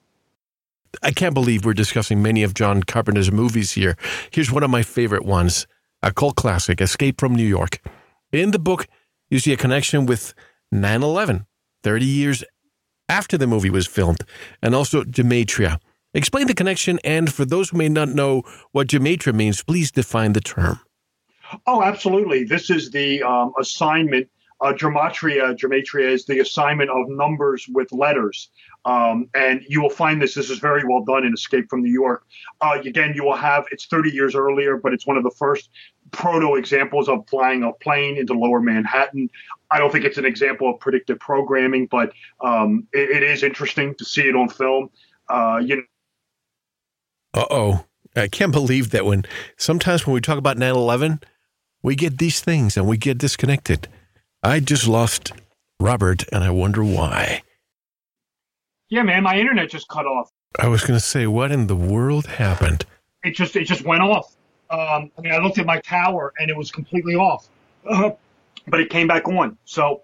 I can't believe we're discussing many of John Carpenter's movies here. Here's one of my favorite ones a cult classic, Escape from New York. In the book, you see a connection with 9 11, 30 years after the movie was filmed, and also Gematria. Explain the connection, and for those who may not know what Gematria means, please define the term. Oh, absolutely. This is the um, assignment. Uh, gematria, gematria is the assignment of numbers with letters. Um, and you will find this. This is very well done in Escape from New York. Uh, again, you will have it's 30 years earlier, but it's one of the first proto examples of flying a plane into Lower Manhattan. I don't think it's an example of predictive programming, but um, it, it is interesting to see it on film. Uh, you know, uh oh. I can't believe that when sometimes when we talk about 9 11, we get these things and we get disconnected. I just lost Robert and I wonder why. Yeah, man, my internet just cut off. I was going to say, what in the world happened? It just it just went off. Um, I mean, I looked at my tower and it was completely off, uh, but it came back on. So,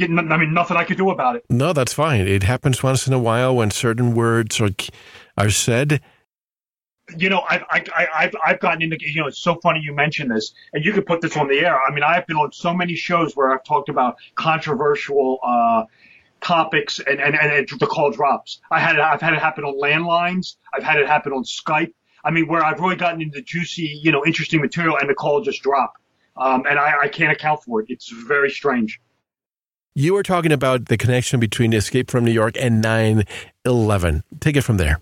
I mean, nothing I could do about it. No, that's fine. It happens once in a while when certain words are are said you know, I've, I, I've, I've gotten into, you know, it's so funny you mentioned this, and you could put this on the air. I mean, I've been on so many shows where I've talked about controversial, uh, topics and, and, and the call drops. I had it, I've had it happen on landlines. I've had it happen on Skype. I mean, where I've really gotten into juicy, you know, interesting material and the call just drop. Um, and I, I can't account for it. It's very strange. You were talking about the connection between Escape from New York and 9 11. Take it from there.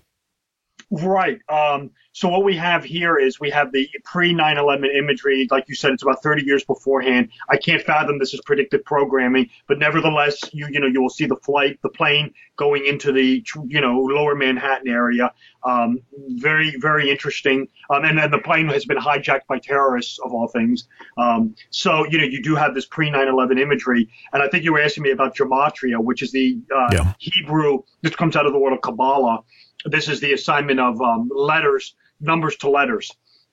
Right. Um, so what we have here is we have the pre 9/11 imagery. Like you said, it's about 30 years beforehand. I can't fathom this is predictive programming, but nevertheless, you you know you will see the flight, the plane going into the you know lower Manhattan area. Um, very very interesting. Um, and then the plane has been hijacked by terrorists of all things. Um, so you know you do have this pre 9/11 imagery, and I think you were asking me about gematria, which is the uh, yeah. Hebrew. This comes out of the word of Kabbalah this is the assignment of um, letters, numbers to letters.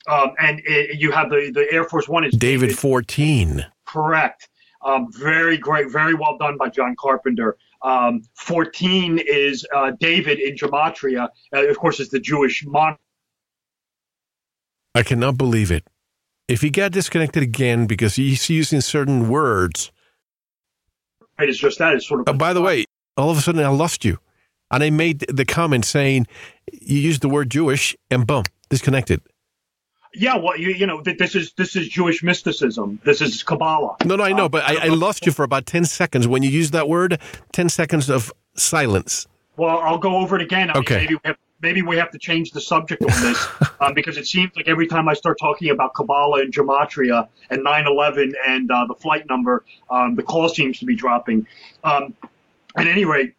Um, and it, you have the, the Air Force One is David, David 14. Correct. Um, very great, very well done by John Carpenter. Um, 14 is uh, David in Gematria. Uh, of course, it's the Jewish monarch. I cannot believe it. If he got disconnected again because he's using certain words. It's just that. It's sort of. Uh, by the way, all of a sudden I lost you. And I made the comment saying you used the word Jewish and boom, disconnected. Yeah, well, you, you know, this is this is Jewish mysticism. This is Kabbalah. No, no, I know, but I, I lost you for about ten seconds when you used that word. Ten seconds of silence. Well, I'll go over it again. I okay. Mean, maybe, we have, maybe we have to change the subject on this um, because it seems like every time I start talking about Kabbalah and Gematria and 9/11 and uh, the flight number, um, the call seems to be dropping. Um, at any rate,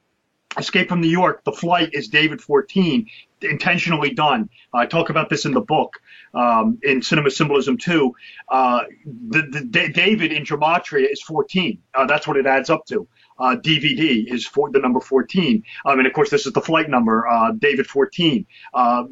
Escape from New York, the flight is David 14, intentionally done. I talk about this in the book, um, in Cinema Symbolism 2. Uh, the, the, David in Gematria is 14. Uh, that's what it adds up to. Uh, DVD is for the number 14. Um, and of course, this is the flight number, uh, David 14. Uh,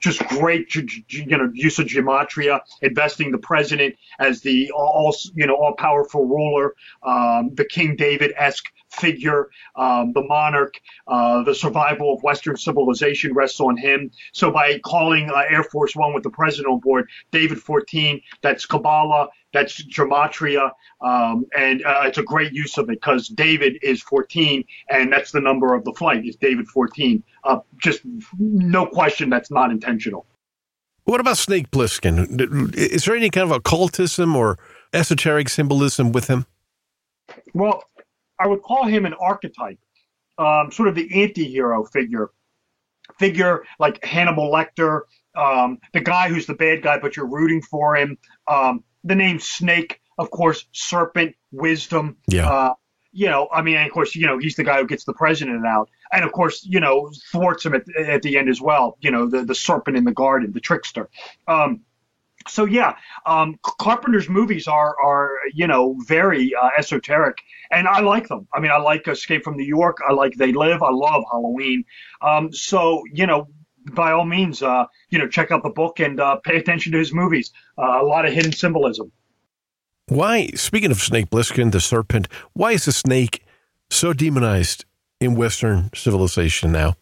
just great, you know, use of gematria, investing the president as the all, you know, all powerful ruler, um, the King David esque figure, um, the monarch, uh, the survival of Western civilization rests on him. So by calling uh, Air Force One with the president on board, David 14, that's Kabbalah, that's gematria, um, and uh, it's a great use of it because David is 14, and that's the number of the flight is David 14. Uh, just no question that's not intentional. What about Snake Plissken? Is there any kind of occultism or esoteric symbolism with him? Well, I would call him an archetype, um, sort of the anti-hero figure, figure like Hannibal Lecter, um, the guy who's the bad guy, but you're rooting for him. Um, the name Snake, of course, serpent, wisdom. Yeah. Uh, you know, I mean, of course, you know, he's the guy who gets the president out, and of course, you know, thwarts him at, at the end as well. You know, the the serpent in the garden, the trickster. Um, so yeah, um, Carpenter's movies are are you know very uh, esoteric, and I like them. I mean, I like Escape from New York. I like They Live. I love Halloween. Um, so you know, by all means, uh, you know, check out the book and uh, pay attention to his movies. Uh, a lot of hidden symbolism. Why, speaking of Snake Plissken, the serpent, why is the snake so demonized in Western civilization now?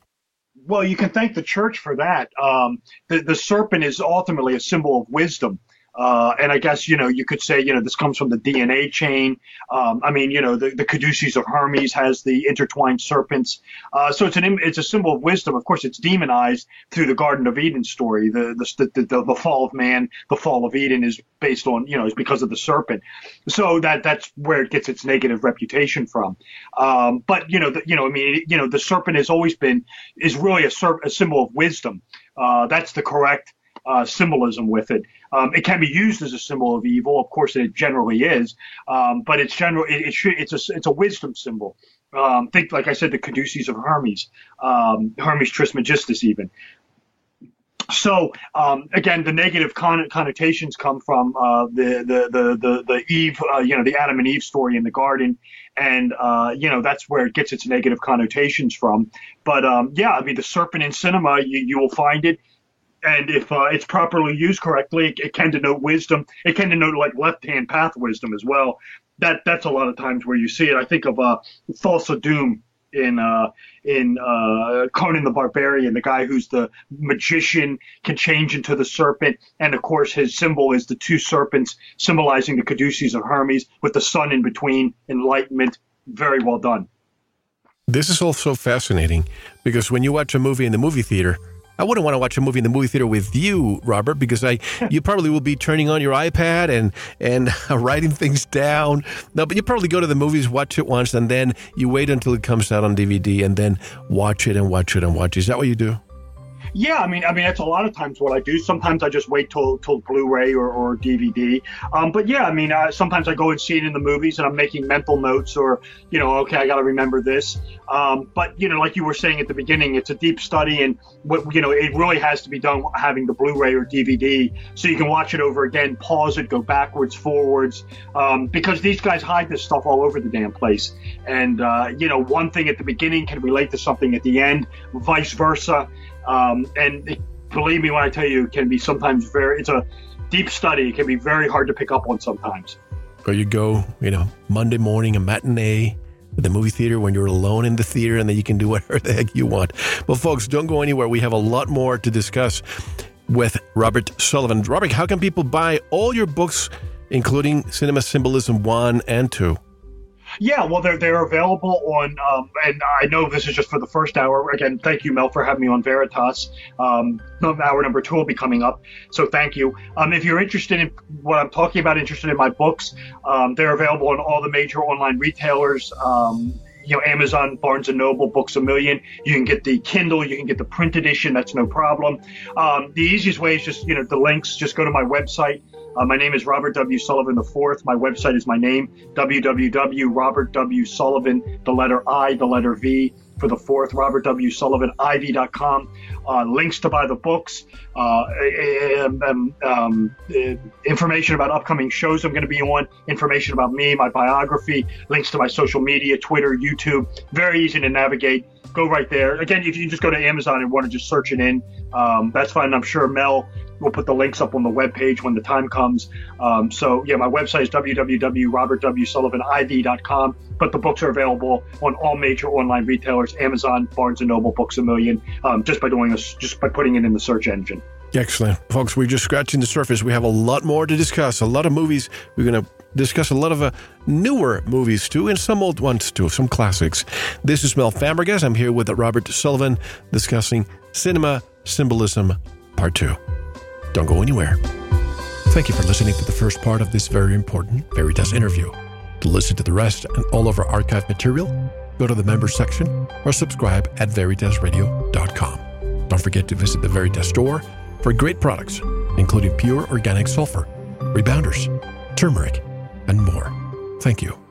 Well, you can thank the church for that. Um, the, the serpent is ultimately a symbol of wisdom. Uh, and I guess, you know, you could say, you know, this comes from the DNA chain. Um, I mean, you know, the, the Caduceus of Hermes has the intertwined serpents. Uh, so it's an it's a symbol of wisdom. Of course, it's demonized through the Garden of Eden story. The the, the, the, the fall of man, the fall of Eden is based on, you know, is because of the serpent. So that that's where it gets its negative reputation from. Um, but, you know, the, you know, I mean, you know, the serpent has always been, is really a, a symbol of wisdom. Uh, that's the correct uh, symbolism with it. Um, it can be used as a symbol of evil, of course, it generally is, um, but it's general. It, it should, it's a it's a wisdom symbol. Um, think, like I said, the caduceus of Hermes, um, Hermes Trismegistus, even. So um, again, the negative con- connotations come from uh, the, the, the the the Eve, uh, you know, the Adam and Eve story in the garden, and uh, you know that's where it gets its negative connotations from. But um, yeah, I mean, the serpent in cinema, you, you will find it and if uh, it's properly used correctly, it, it, can denote wisdom. It can denote like left-hand path wisdom as well. That that's a lot of times where you see it. I think of uh, Thulsa Doom in uh, in uh, Conan the Barbarian, the guy who's the magician can change into the serpent, and of course his symbol is the two serpents symbolizing the caduceus of Hermes with the sun in between. Enlightenment, very well done. This is also fascinating because when you watch a movie in the movie theater I wouldn't want to watch a movie in the movie theater with you, Robert, because I you probably will be turning on your iPad and and writing things down. No, but you probably go to the movies, watch it once, and then you wait until it comes out on DVD, and then watch it and watch it and watch it. Is that what you do? Yeah, I mean, I mean, that's a lot of times what I do. Sometimes I just wait till till Blu-ray or, or DVD. Um, but yeah, I mean, uh, sometimes I go and see it in the movies, and I'm making mental notes, or you know, okay, I got to remember this. Um, but you know, like you were saying at the beginning, it's a deep study, and what you know, it really has to be done having the Blu-ray or DVD, so you can watch it over again, pause it, go backwards, forwards, um, because these guys hide this stuff all over the damn place. And uh, you know, one thing at the beginning can relate to something at the end, vice versa. Um, and believe me when I tell you, it can be sometimes very, it's a deep study. It can be very hard to pick up on sometimes. Or you go, you know, Monday morning, a matinee at the movie theater when you're alone in the theater and then you can do whatever the heck you want. But folks, don't go anywhere. We have a lot more to discuss with Robert Sullivan. Robert, how can people buy all your books, including Cinema Symbolism 1 and 2? Yeah, well, they're they're available on, um, and I know this is just for the first hour. Again, thank you, Mel, for having me on Veritas. Um, hour number two will be coming up, so thank you. Um, if you're interested in what I'm talking about, interested in my books, um, they're available on all the major online retailers. Um, you know, Amazon, Barnes and Noble, Books a Million. You can get the Kindle, you can get the print edition. That's no problem. Um, the easiest way is just, you know, the links. Just go to my website, uh, my name is Robert W. Sullivan IV. My website is my name, www.robertwsullivan, the letter I, the letter V for the fourth, robertwsullivan.iv.com. Uh, links to buy the books, uh, um, um, information about upcoming shows I'm going to be on, information about me, my biography, links to my social media, Twitter, YouTube. Very easy to navigate. Go right there. Again, if you just go to Amazon and want to just search it in, um, that's fine. I'm sure Mel We'll put the links up on the webpage when the time comes. Um, so yeah, my website is www.robertwsullivan.iv.com. But the books are available on all major online retailers: Amazon, Barnes and Noble, Books a Million. Um, just by doing this, just by putting it in the search engine. Excellent, folks. We're just scratching the surface. We have a lot more to discuss. A lot of movies. We're going to discuss a lot of uh, newer movies too, and some old ones too, some classics. This is Mel Fabregas. I'm here with Robert Sullivan discussing cinema symbolism part two. Don't go anywhere. Thank you for listening to the first part of this very important Veritas interview. To listen to the rest and all of our archive material, go to the members section or subscribe at veritasradio.com. Don't forget to visit the Veritas store for great products, including pure organic sulfur, rebounders, turmeric, and more. Thank you.